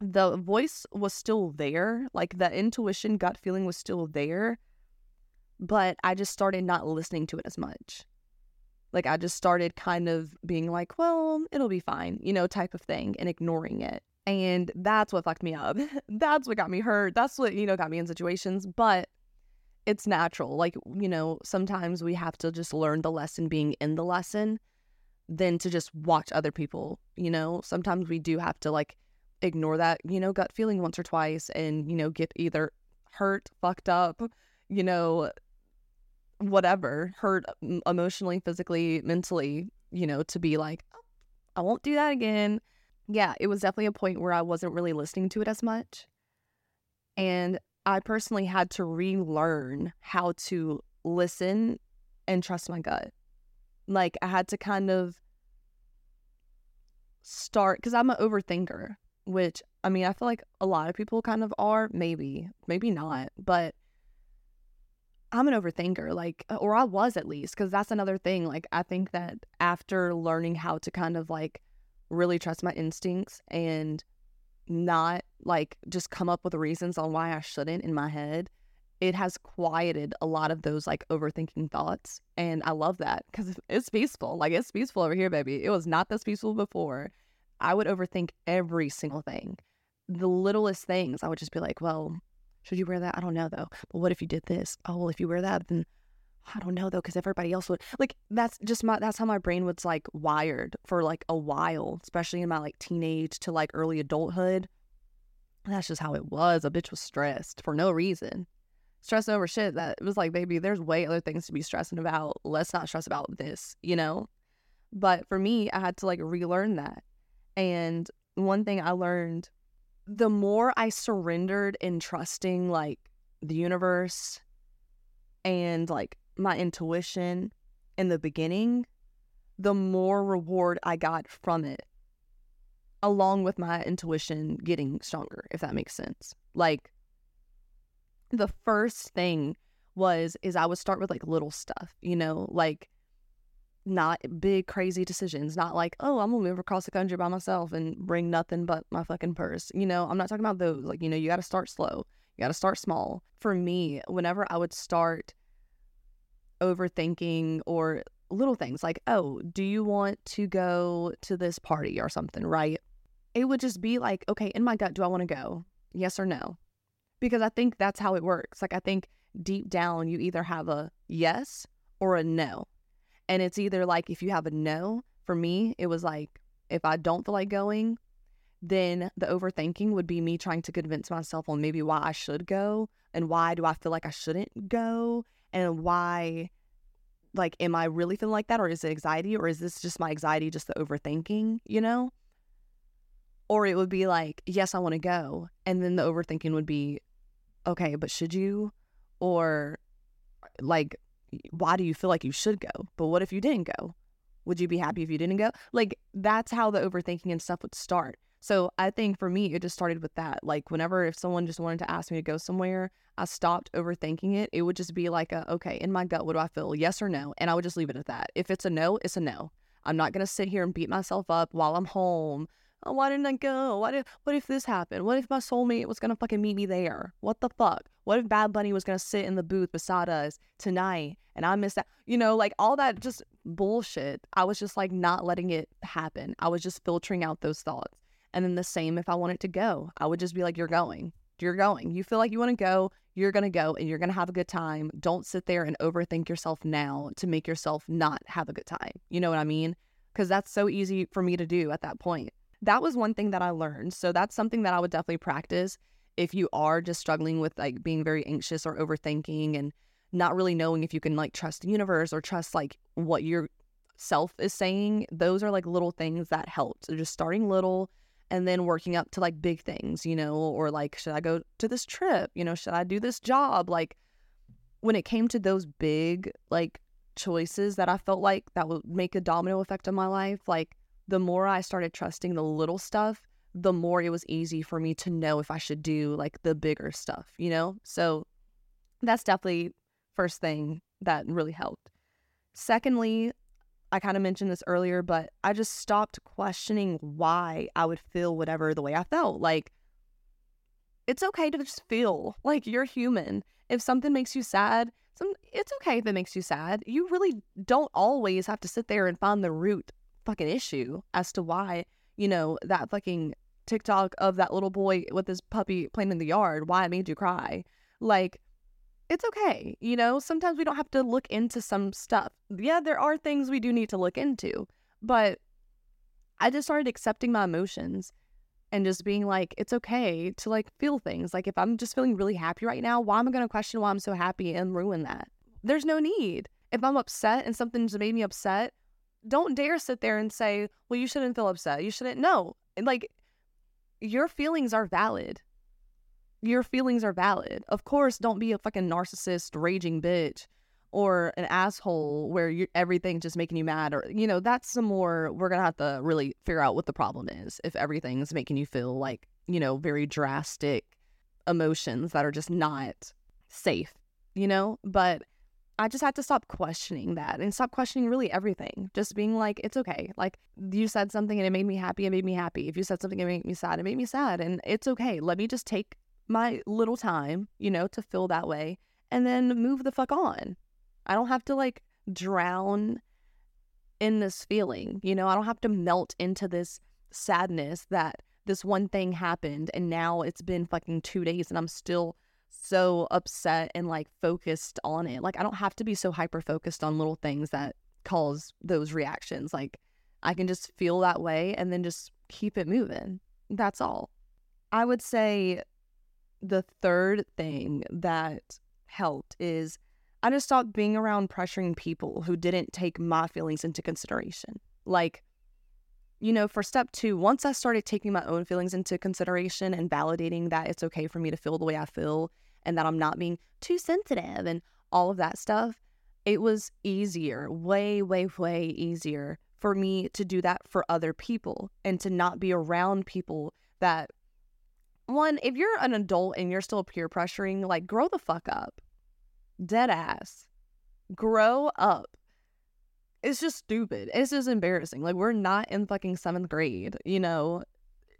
the voice was still there, like the intuition, gut feeling was still there, but I just started not listening to it as much. Like I just started kind of being like, well, it'll be fine, you know, type of thing and ignoring it. And that's what fucked me up. <laughs> that's what got me hurt. That's what, you know, got me in situations, but it's natural. Like, you know, sometimes we have to just learn the lesson being in the lesson than to just watch other people, you know? Sometimes we do have to like ignore that, you know, gut feeling once or twice and, you know, get either hurt, fucked up, you know, whatever, hurt emotionally, physically, mentally, you know, to be like, oh, I won't do that again. Yeah, it was definitely a point where I wasn't really listening to it as much. And I personally had to relearn how to listen and trust my gut. Like, I had to kind of start because I'm an overthinker which I mean, I feel like a lot of people kind of are, maybe, maybe not, but I'm an overthinker, like, uh, or I was at least, because that's another thing. Like, I think that after learning how to kind of like really trust my instincts and not like just come up with reasons on why I shouldn't in my head, it has quieted a lot of those like overthinking thoughts. And I love that because it's peaceful. Like, it's peaceful over here, baby. It was not this peaceful before. I would overthink every single thing. The littlest things, I would just be like, well, should you wear that? I don't know though. But what if you did this? Oh, well, if you wear that, then I don't know though, because everybody else would. Like, that's just my, that's how my brain was like wired for like a while, especially in my like teenage to like early adulthood. That's just how it was. A bitch was stressed for no reason. Stressing over shit that it was like, baby, there's way other things to be stressing about. Let's not stress about this, you know? But for me, I had to like relearn that. And one thing I learned the more I surrendered in trusting like the universe and like my intuition in the beginning, the more reward I got from it, along with my intuition getting stronger, if that makes sense. Like the first thing was is I would start with like little stuff, you know, like not big crazy decisions not like oh i'm gonna move across the country by myself and bring nothing but my fucking purse. You know i'm not talking about those. Like you know you got to start slow you got to start small. For me whenever i would start overthinking or little things like oh do you want to go to this party or something right? It would just be like okay in my gut do i want to go? Yes or no? Because i think that's how it works. Like i think deep down you either have a yes or a no. And it's either like if you have a no, for me, it was like if I don't feel like going, then the overthinking would be me trying to convince myself on maybe why I should go and why do I feel like I shouldn't go and why like am I really feeling like that or is it anxiety or is this just my anxiety just the overthinking, you know? Or it would be like, yes, I want to go. And then the overthinking would be, okay, but should you? Or like why do you feel like you should go? But what if you didn't go? Would you be happy if you didn't go? Like that's how the overthinking and stuff would start. So I think for me, it just started with that. Like whenever if someone just wanted to ask me to go somewhere, I stopped overthinking it. It would just be like a okay, in my gut, what do I feel? Yes or no? And I would just leave it at that. If it's a no, it's a no. I'm not gonna sit here and beat myself up while I'm home oh, why didn't I go? What if what if this happened? What if my soulmate was gonna fucking meet me there? What the fuck? What if Bad Bunny was gonna sit in the booth beside us tonight and I missed that? You know, like all that just bullshit. I was just like not letting it happen. I was just filtering out those thoughts. And then the same if I wanted to go, I would just be like, You're going. You're going. You feel like you want to go, you're going to go and you're going to have a good time. Don't sit there and overthink yourself now to make yourself not have a good time. You know what I mean? Because that's so easy for me to do at that point that was one thing that I learned. So that's something that I would definitely practice if you are just struggling with like being very anxious or overthinking and not really knowing if you can like trust the universe or trust like what your self is saying. Those are like little things that help. So just starting little and then working up to like big things, you know, or like, should I go to this trip? You know, should I do this job? Like, when it came to those big like choices that I felt like that would make a domino effect on my life, like the more I started trusting the little stuff, the more it was easy for me to know if I should do like the bigger stuff, you know? So that's definitely first thing that really helped. Secondly, I kind of mentioned this earlier, but I just stopped questioning why I would feel whatever the way I felt. Like, it's okay to just feel like you're human. If something makes you sad, some it's okay if it makes you sad. You really don't always have to sit there and find the root fucking issue as to why, you know, that fucking TikTok of that little boy with his puppy playing in the yard, why it made you cry. Like, it's okay. You know, sometimes we don't have to look into some stuff. Yeah, there are things we do need to look into, but I just started accepting my emotions and just being like, it's okay to like feel things. Like if I'm just feeling really happy right now, why am I going to question why I'm so happy and ruin that? There's no need. If I'm upset and something's made me upset, don't dare sit there and say, well, you shouldn't feel upset. You shouldn't. No, like your feelings are valid. Your feelings are valid. Of course, don't be a fucking narcissist, raging bitch or an asshole where you everything's just making you mad or you know that's some more we're gonna have to really figure out what the problem is if everything's making you feel like you know very drastic emotions that are just not safe you know? But i just had to stop questioning that and stop questioning really everything. Just being like it's okay. Like you said something and it made me happy it made me happy. If you said something and it made me sad it made me sad and it's okay. Let me just take my little time you know to feel that way and then move the fuck on I don't have to like drown in this feeling. You know, I don't have to melt into this sadness that this one thing happened and now it's been fucking two days and I'm still so upset and like focused on it. Like, I don't have to be so hyper focused on little things that cause those reactions. Like, I can just feel that way and then just keep it moving. That's all. I would say the third thing that helped is I just stopped being around pressuring people who didn't take my feelings into consideration. Like, you know, for step two, once I started taking my own feelings into consideration and validating that it's okay for me to feel the way I feel and that I'm not being too sensitive and all of that stuff, it was easier, way, way, way easier for me to do that for other people and to not be around people that, one, if you're an adult and you're still peer pressuring, like, grow the fuck up. Dead ass. Grow up. It's just stupid. It's just embarrassing. Like we're not in fucking seventh grade you know?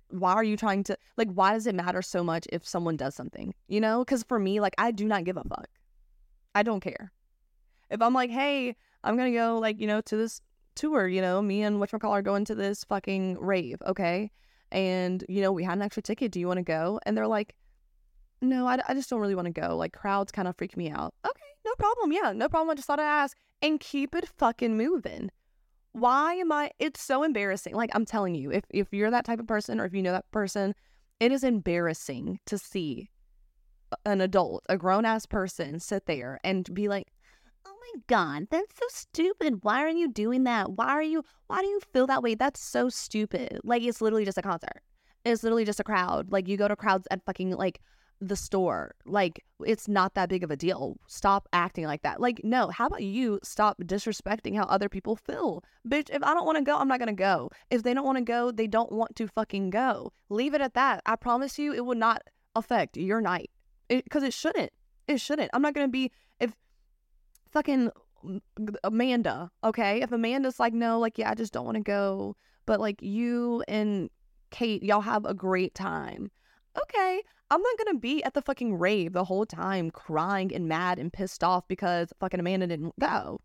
Why are you trying to like why does it matter so much if someone does something you know? Because for me like i do not give a fuck. I don't care. If i'm like hey i'm gonna go like you know to this tour you know me and whatchamacallit are going to this fucking rave okay and you know we had an extra ticket do you want to go and they're like no, I, I just don't really want to go. Like crowds kind of freak me out. Okay, no problem. Yeah, no problem. I just thought I'd ask and keep it fucking moving. Why am I? It's so embarrassing. Like I'm telling you, if if you're that type of person or if you know that person, it is embarrassing to see an adult, a grown ass person, sit there and be like, "Oh my god, that's so stupid. Why are you doing that? Why are you? Why do you feel that way? That's so stupid. Like it's literally just a concert. It's literally just a crowd. Like you go to crowds at fucking like." the store. Like, it's not that big of a deal. Stop acting like that. Like, no, how about you stop disrespecting how other people feel? Bitch, if I don't want to go, I'm not going to go. If they don't want to go, they don't want to fucking go. Leave it at that. I promise you, it will not affect your night. Because it, shouldn't. It shouldn't. I'm not going to be, fucking Amanda, okay? If Amanda's like, no, like, yeah, I just don't want to go. But like, you and Kate, y'all have a great time okay, I'm not gonna be at the fucking rave the whole time crying and mad and pissed off because fucking Amanda didn't go.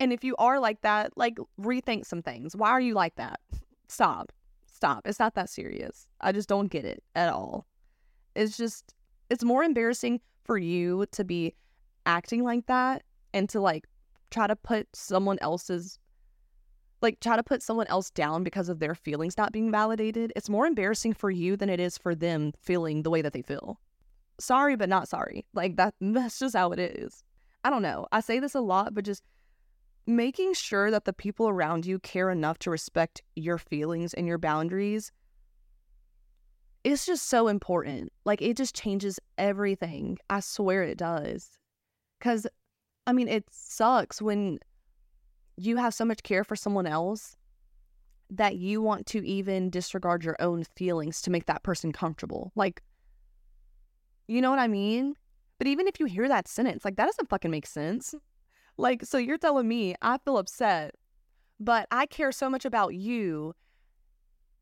And if you are like that, like rethink some things. Why are you like that? Stop. Stop. It's not that serious. I just don't get it at all. It's just, it's more embarrassing for you to be acting like that and to like try to put someone else's like try to put someone else down because of their feelings not being validated, it's more embarrassing for you than it is for them feeling the way that they feel. Sorry, but not sorry. Like that <laughs> that's just how it is. I don't know. I say this a lot, but just making sure that the people around you care enough to respect your feelings and your boundaries is just so important. Like it just changes everything. I swear it does. Cuz I mean, it sucks when you have so much care for someone else that you want to even disregard your own feelings to make that person comfortable. Like, you know what I mean? But even if you hear that sentence, like, that doesn't fucking make sense. <laughs> Like, so you're telling me I feel upset, but I care so much about you.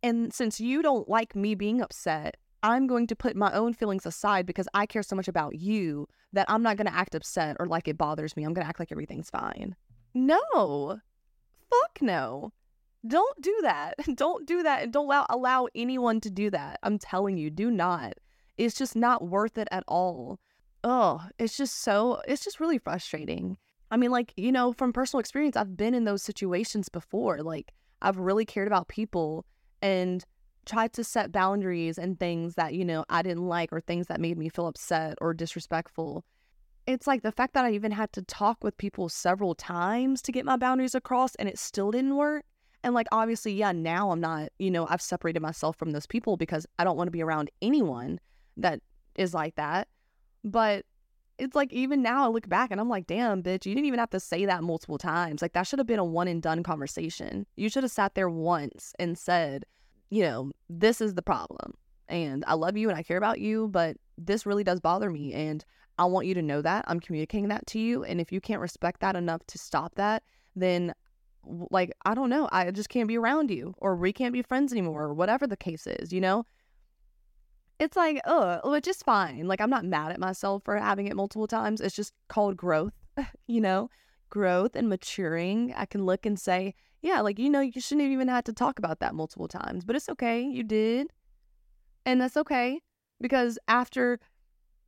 And since you don't like me being upset, I'm going to put my own feelings aside because I care so much about you that I'm not going to act upset or like it bothers me. I'm going to act like everything's fine. No. Fuck no. Don't do that. <laughs> Don't do that. And don't allow, allow anyone to do that. I'm telling you, do not. It's just not worth it at all. Oh, it's just so, it's just really frustrating. I mean, like, you know, from personal experience, I've been in those situations before. Like, I've really cared about people and tried to set boundaries and things that, you know, I didn't like or things that made me feel upset or disrespectful it's like the fact that I even had to talk with people several times to get my boundaries across and it still didn't work. And like, obviously, yeah, now I'm not, you know, I've separated myself from those people because I don't want to be around anyone that is like that. But it's like, even now I look back and I'm like, damn, bitch, you didn't even have to say that multiple times. Like, that should have been a one and done conversation. You should have sat there once and said, you know, this is the problem. And I love you and I care about you, but this really does bother me. And I want you to know that. I'm communicating that to you. And if you can't respect that enough to stop that, then like, I don't know, I just can't be around you or we can't be friends anymore or whatever the case is, you know? It's like, oh, which is fine. Like, I'm not mad at myself for having it multiple times. It's just called growth, <laughs> you know? Growth and maturing. I can look and say, yeah, like, you know, you shouldn't have even had to talk about that multiple times, but it's okay. You did. And that's okay because after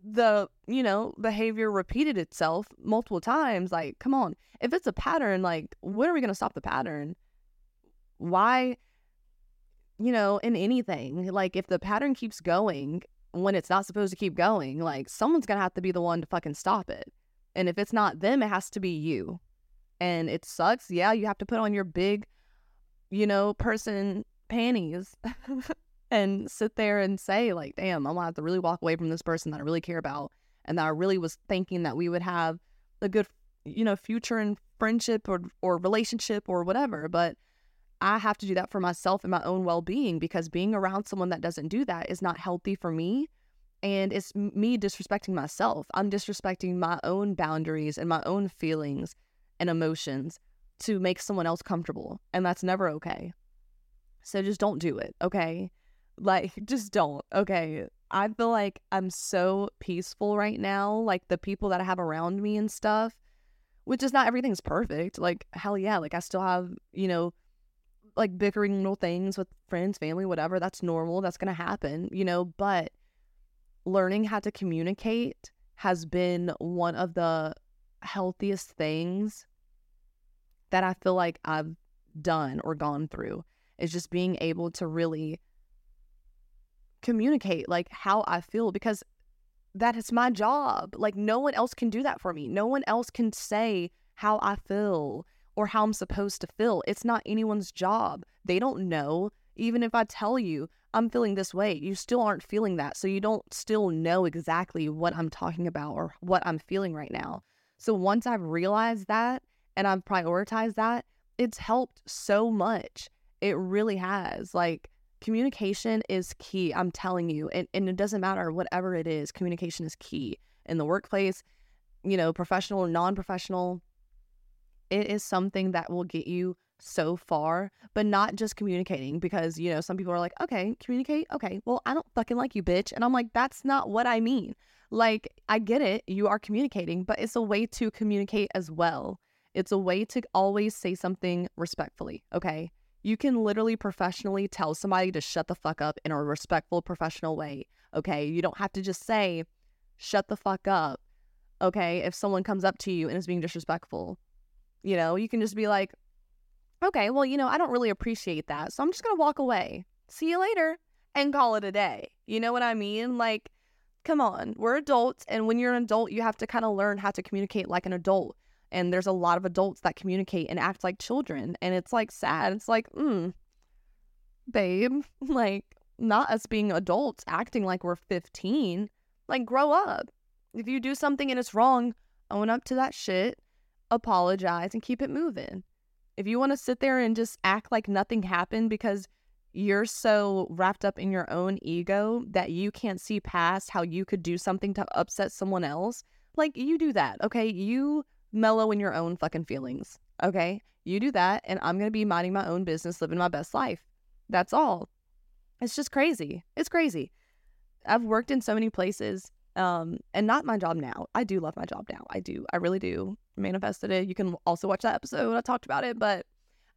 the you know behavior repeated itself multiple times like come on if it's a pattern like when are we going to stop the pattern why you know in anything like if the pattern keeps going when it's not supposed to keep going like someone's going to have to be the one to fucking stop it and if it's not them it has to be you and it sucks yeah you have to put on your big you know person panties <laughs> and sit there and say like damn i'm gonna have to really walk away from this person that i really care about and that i really was thinking that we would have a good you know future in friendship or or relationship or whatever but i have to do that for myself and my own well-being because being around someone that doesn't do that is not healthy for me and it's me disrespecting myself. I'm disrespecting my own boundaries and my own feelings and emotions to make someone else comfortable and that's never okay so just don't do it okay <laughs> like, just don't. Okay. I feel like I'm so peaceful right now. Like, the people that I have around me and stuff, which is not everything's perfect. Like, hell yeah. Like, I still have, you know, like bickering little things with friends, family, whatever. That's normal. That's going to happen, you know, but learning how to communicate has been one of the healthiest things that I feel like I've done or gone through is just being able to really communicate like how I feel because that is my job. Like no one else can do that for me. No one else can say how I feel or how I'm supposed to feel. It's not anyone's job. They don't know. Even if I tell you I'm feeling this way, you still aren't feeling that. So you don't still know exactly what I'm talking about or what I'm feeling right now. So once I've realized that and I've prioritized that, it's helped so much. It really has. Like communication is key. I'm telling you. And, and it doesn't matter whatever it is, communication is key in the workplace, you know, professional or non professional. It is something that will get you so far, but not just communicating because, you know, some people are like, okay, communicate. Okay, well, I don't fucking like you, bitch. And I'm like, that's not what I mean. Like, I get it. You are communicating, but it's a way to communicate as well. It's a way to always say something respectfully. Okay. You can literally professionally tell somebody to shut the fuck up in a respectful, professional way. Okay. You don't have to just say, shut the fuck up. Okay. If someone comes up to you and is being disrespectful, you know, you can just be like, okay, well, you know, I don't really appreciate that. So I'm just going to walk away. See you later and call it a day. You know what I mean? Like, come on, we're adults. And when you're an adult, you have to kind of learn how to communicate like an adult. And there's a lot of adults that communicate and act like children. And it's like sad. It's like, mm, babe, <laughs> like, not us being adults acting like we're 15. Like, grow up. If you do something and it's wrong, own up to that shit, apologize, and keep it moving. If you want to sit there and just act like nothing happened because you're so wrapped up in your own ego that you can't see past how you could do something to upset someone else, like you do that, okay? You mellow in your own fucking feelings, okay? You do that, and I'm gonna be minding my own business, living my best life. That's all. It's just crazy. It's crazy. I've worked in so many places, um, and not my job now. I do love my job now. I do. I really do. Manifested it. You can also watch that episode. I talked about it, but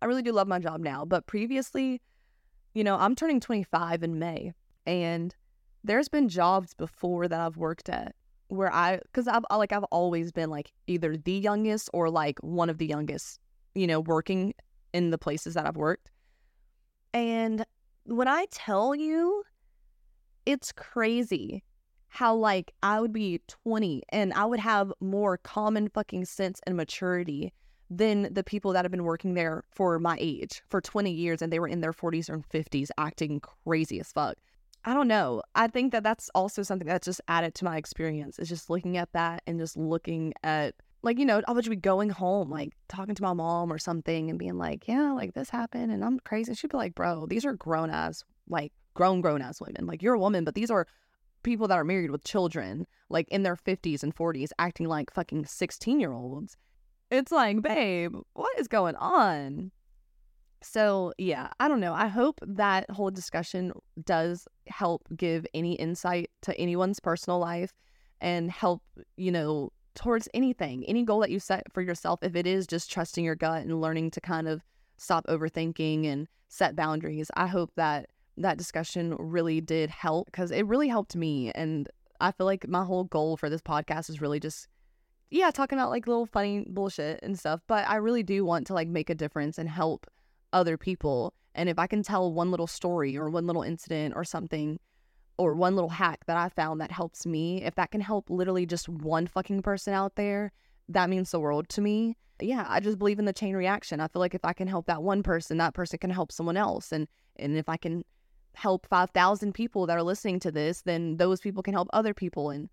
I really do love my job now. But previously, you know, I'm turning 25 in May, and there's been jobs before that I've worked at where I, because I've like I've always been like either the youngest or like one of the youngest, you know, working in the places that I've worked. And when I tell you, it's crazy how like I would be 20 and I would have more common fucking sense and maturity than the people that have been working there for my age for 20 years and they were in their 40s or 50s acting crazy as fuck. I don't know. I think that that's also something that's just added to my experience is just looking at that and just looking at like you know I would be going home like talking to my mom or something and being like yeah like this happened and I'm crazy. She'd be like bro these are grown ass like grown grown ass women like you're a woman but these are people that are married with children like in their 50s and 40s acting like fucking 16 year olds it's like, babe, what is going on? So, yeah, I don't know. I hope that whole discussion does help give any insight to anyone's personal life and help, you know, towards anything, any goal that you set for yourself. If it is just trusting your gut and learning to kind of stop overthinking and set boundaries, I hope that that discussion really did help because it really helped me. And I feel like my whole goal for this podcast is really just yeah, talking about like little funny bullshit and stuff, but I really do want to like make a difference and help other people. And if I can tell one little story or one little incident or something or one little hack that I found that helps me, if that can help literally just one fucking person out there, that means the world to me. Yeah, I just believe in the chain reaction. I feel like if I can help that one person, that person can help someone else. And and if I can help 5,000 people that are listening to this, then those people can help other people and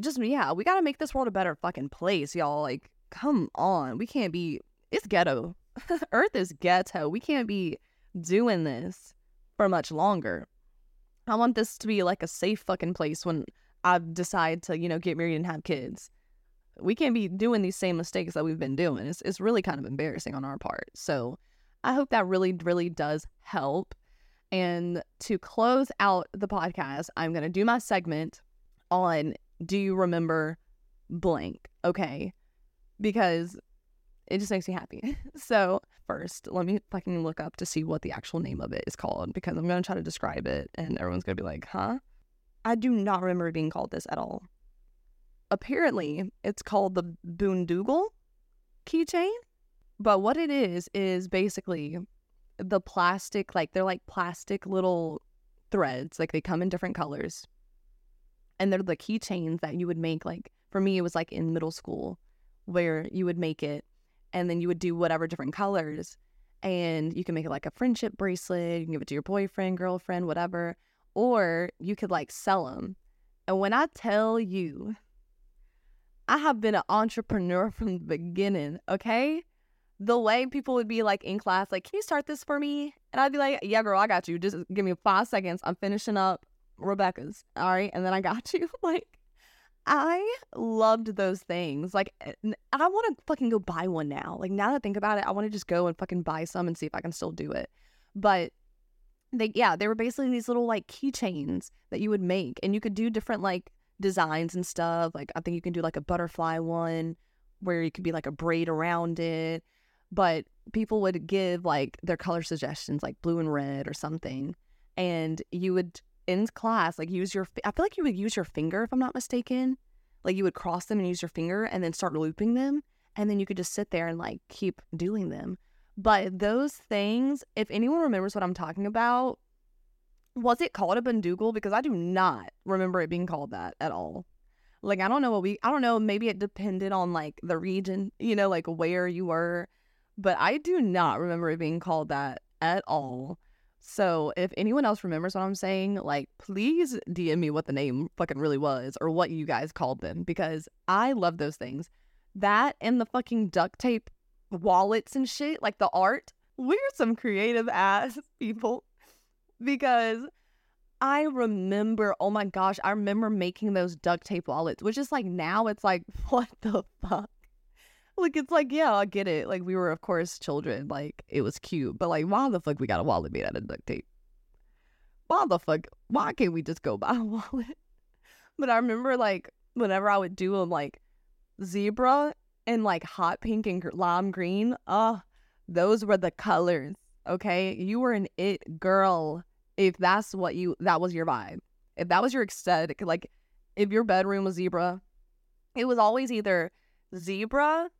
just yeah, we got to make this world a better fucking place, y'all. Like, come on. We can't be it's ghetto. <laughs> Earth is ghetto. We can't be doing this for much longer. I want this to be like a safe fucking place when I decide to, you know, get married and have kids. We can't be doing these same mistakes that we've been doing. It's it's really kind of embarrassing on our part. So, I hope that really really does help. And to close out the podcast, I'm going to do my segment on do you remember blank? Okay. Because it just makes me happy. <laughs> so, first, let me fucking look up to see what the actual name of it is called because I'm going to try to describe it and everyone's going to be like, huh? I do not remember being called this at all. Apparently, it's called the Boondoogle keychain. But what it is, is basically the plastic, like they're like plastic little threads, like they come in different colors and they're the keychains that you would make like for me it was like in middle school where you would make it and then you would do whatever different colors and you can make it like a friendship bracelet you can give it to your boyfriend girlfriend whatever or you could like sell them and when i tell you i have been an entrepreneur from the beginning okay the way people would be like in class like can you start this for me and i'd be like yeah girl i got you just give me five seconds i'm finishing up Rebecca's. All right. And then I got <laughs> you. Like, I loved those things. Like, eh, I want to fucking go buy one now. Like, now that I think about it, I want to just go and fucking buy some and see if I can still do it. But they, yeah, they were basically these little like keychains that you would make, and you could do different like designs and stuff. Like, I think you can do like a butterfly one where you could be like a braid around it. But people would give like their color suggestions, like blue and red or something. And you would in class, like use your, I feel like you would use your finger if I'm not mistaken. Like you would cross them and use your finger and then start looping them. And then you could just sit there and like keep doing them. But those things, if anyone remembers what I'm talking about, was it called a bandoogle? Because I do not remember it being called that at all. Like I don't know what we I don't know, maybe it depended on like the region, you know, like where you were. But I do not remember it being called that at all. So if anyone else remembers what I'm saying, like please DM me what the name fucking really was or what you guys called them because I love those things. That and the fucking duct tape wallets and shit, like the art. We're some creative ass <laughs> people because I remember, oh my gosh, I remember making those duct tape wallets, which is like now it's like, <laughs> what the fuck? Like, it's like, yeah, I get it. Like, we were, of course, children. Like, it was cute. But, like, why the fuck we got a wallet made out of duct tape? Why the fuck? Why can't we just go <laughs> buy a wallet? But I remember, like, whenever I would do them, like, zebra and, like, hot pink and lime green, uh, those were the colors. Okay. You were an it girl if that's what you, that was your vibe. If that was your aesthetic, like, if your bedroom was zebra, it was always either zebra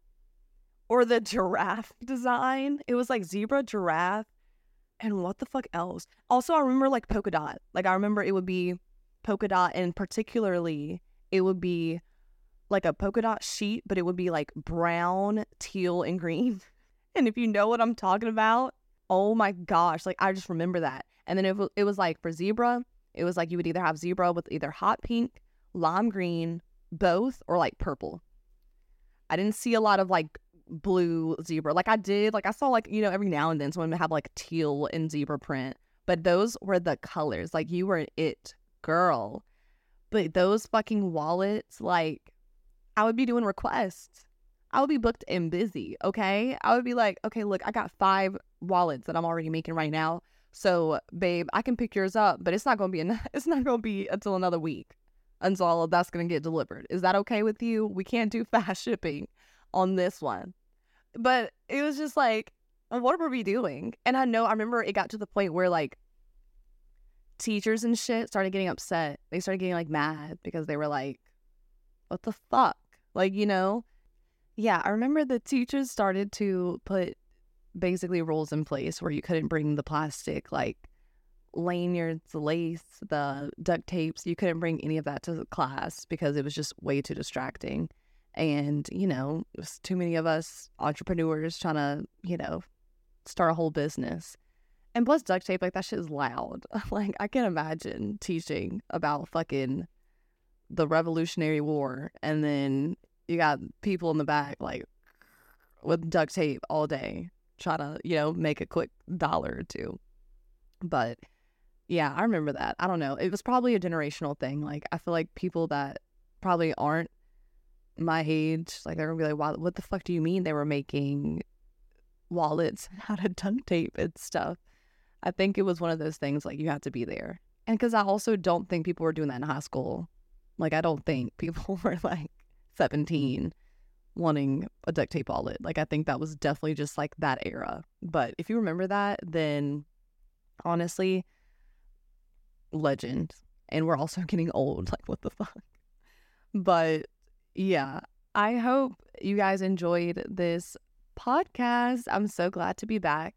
or the giraffe design. It was like zebra, giraffe, and what the fuck else? Also, I remember like polka dot. Like I remember it would be polka dot, and particularly it would be like a polka dot sheet, but it would be like brown, teal, and green. <laughs> And if you know what I'm talking about, oh my gosh, like I just remember that. And then it, it was like for zebra, it was like you would either have zebra with either hot pink, lime green, both, or like purple. I didn't see a lot of like blue zebra. Like I did, like I saw like, you know, every now and then someone would have like teal and zebra print. But those were the colors. Like you were it girl. But those fucking wallets, like I would be doing requests. I would be booked and busy. Okay. I would be like, okay, look, I got five wallets that I'm already making right now. So, babe, I can pick yours up, but it's not gonna be enough. <laughs> It's not gonna be until another week until that's gonna get delivered. Is that okay with you? We can't do fast shipping on this one. But it was just like, what were we doing? And I know I remember it got to the point where like teachers and shit started getting upset. They started getting like mad because they were like, what the fuck? Like, you know? Yeah, I remember the teachers started to put basically rules in place where you couldn't bring the plastic like lanyards, the lace, the duct tapes. You couldn't bring any of that to class because it was just way too distracting. And, you know, it was too many of us entrepreneurs trying to, you know, start a whole business. And plus duct tape, like that shit is loud. <laughs> like I can imagine teaching about fucking the Revolutionary War and then you got people in the back like with duct tape all day trying to, you know, make a quick dollar or two. But yeah, I remember that. I don't know. It was probably a generational thing. Like I feel like people that probably aren't my age, like they're gonna be like, "What the fuck do you mean they were making wallets out of duct tape and stuff?" I think it was one of those things like you have to be there, and because I also don't think people were doing that in high school. Like I don't think <laughs> people were like seventeen wanting a duct tape wallet. Like I think that was definitely just like that era. But if you remember that, then honestly, legend. And we're also <laughs> getting old. Like, what the fuck? But yeah, I hope you guys enjoyed this podcast. I'm so glad to be back.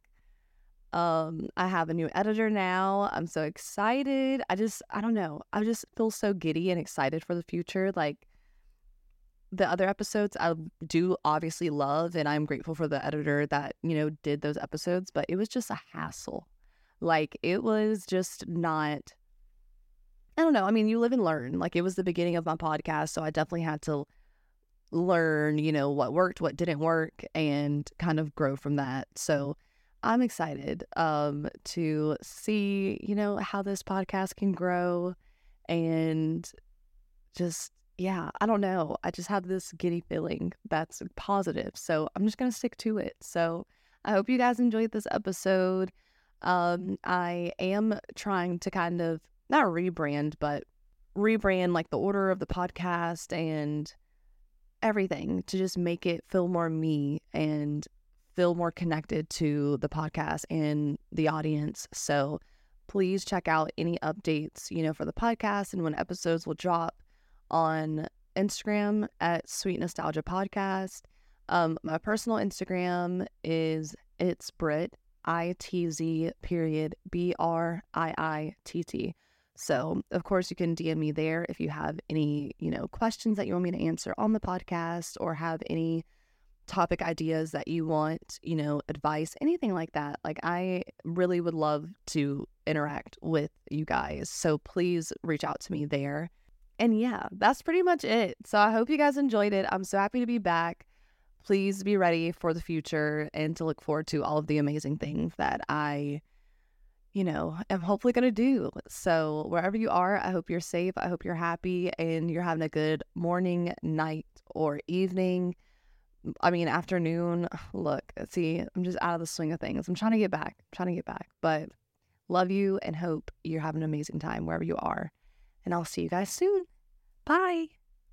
Um, I have a new editor now. I'm so excited. I just, I don't know. I just feel so giddy and excited for the future. Like, the other episodes I do obviously love and I'm grateful for the editor that, you know, did those episodes, but it was just a hassle. Like it was just not I don't know. I mean, you live and learn. Like it was the beginning of my podcast, so I definitely had to learn, you know, what worked, what didn't work, and kind of grow from that. So I'm excited um, to see, you know, how this podcast can grow and just, yeah, I don't know. I just have this giddy feeling that's positive. So I'm just going to stick to it. So I hope you guys enjoyed this episode. Um, I am trying to kind of not rebrand, but rebrand like the order of the podcast and everything to just make it feel more me and feel more connected to the podcast and the audience. So please check out any updates, you know, for the podcast and when episodes will drop on Instagram at Sweet Nostalgia Podcast. Um, my personal Instagram is It's Britt, I T Z period B R I I T T. So, of course, you can DM me there if you have any, you know, questions that you want me to answer on the podcast or have any topic ideas that you want, you know, advice, anything like that. Like, I really would love to interact with you guys. So, please reach out to me there. And yeah, that's pretty much it. So, I hope you guys enjoyed it. I'm so happy to be back. Please be ready for the future and to look forward to all of the amazing things that I you know, am hopefully going to do. So, wherever you are, I hope you're safe. I hope you're happy and you're having a good morning, night, or evening. I mean, afternoon. <sighs> Look, see, I'm just out of the swing of things. I'm trying to get back. I'm trying to get back. But love you and hope you're having an amazing time wherever you are. And I'll see you guys soon. Bye.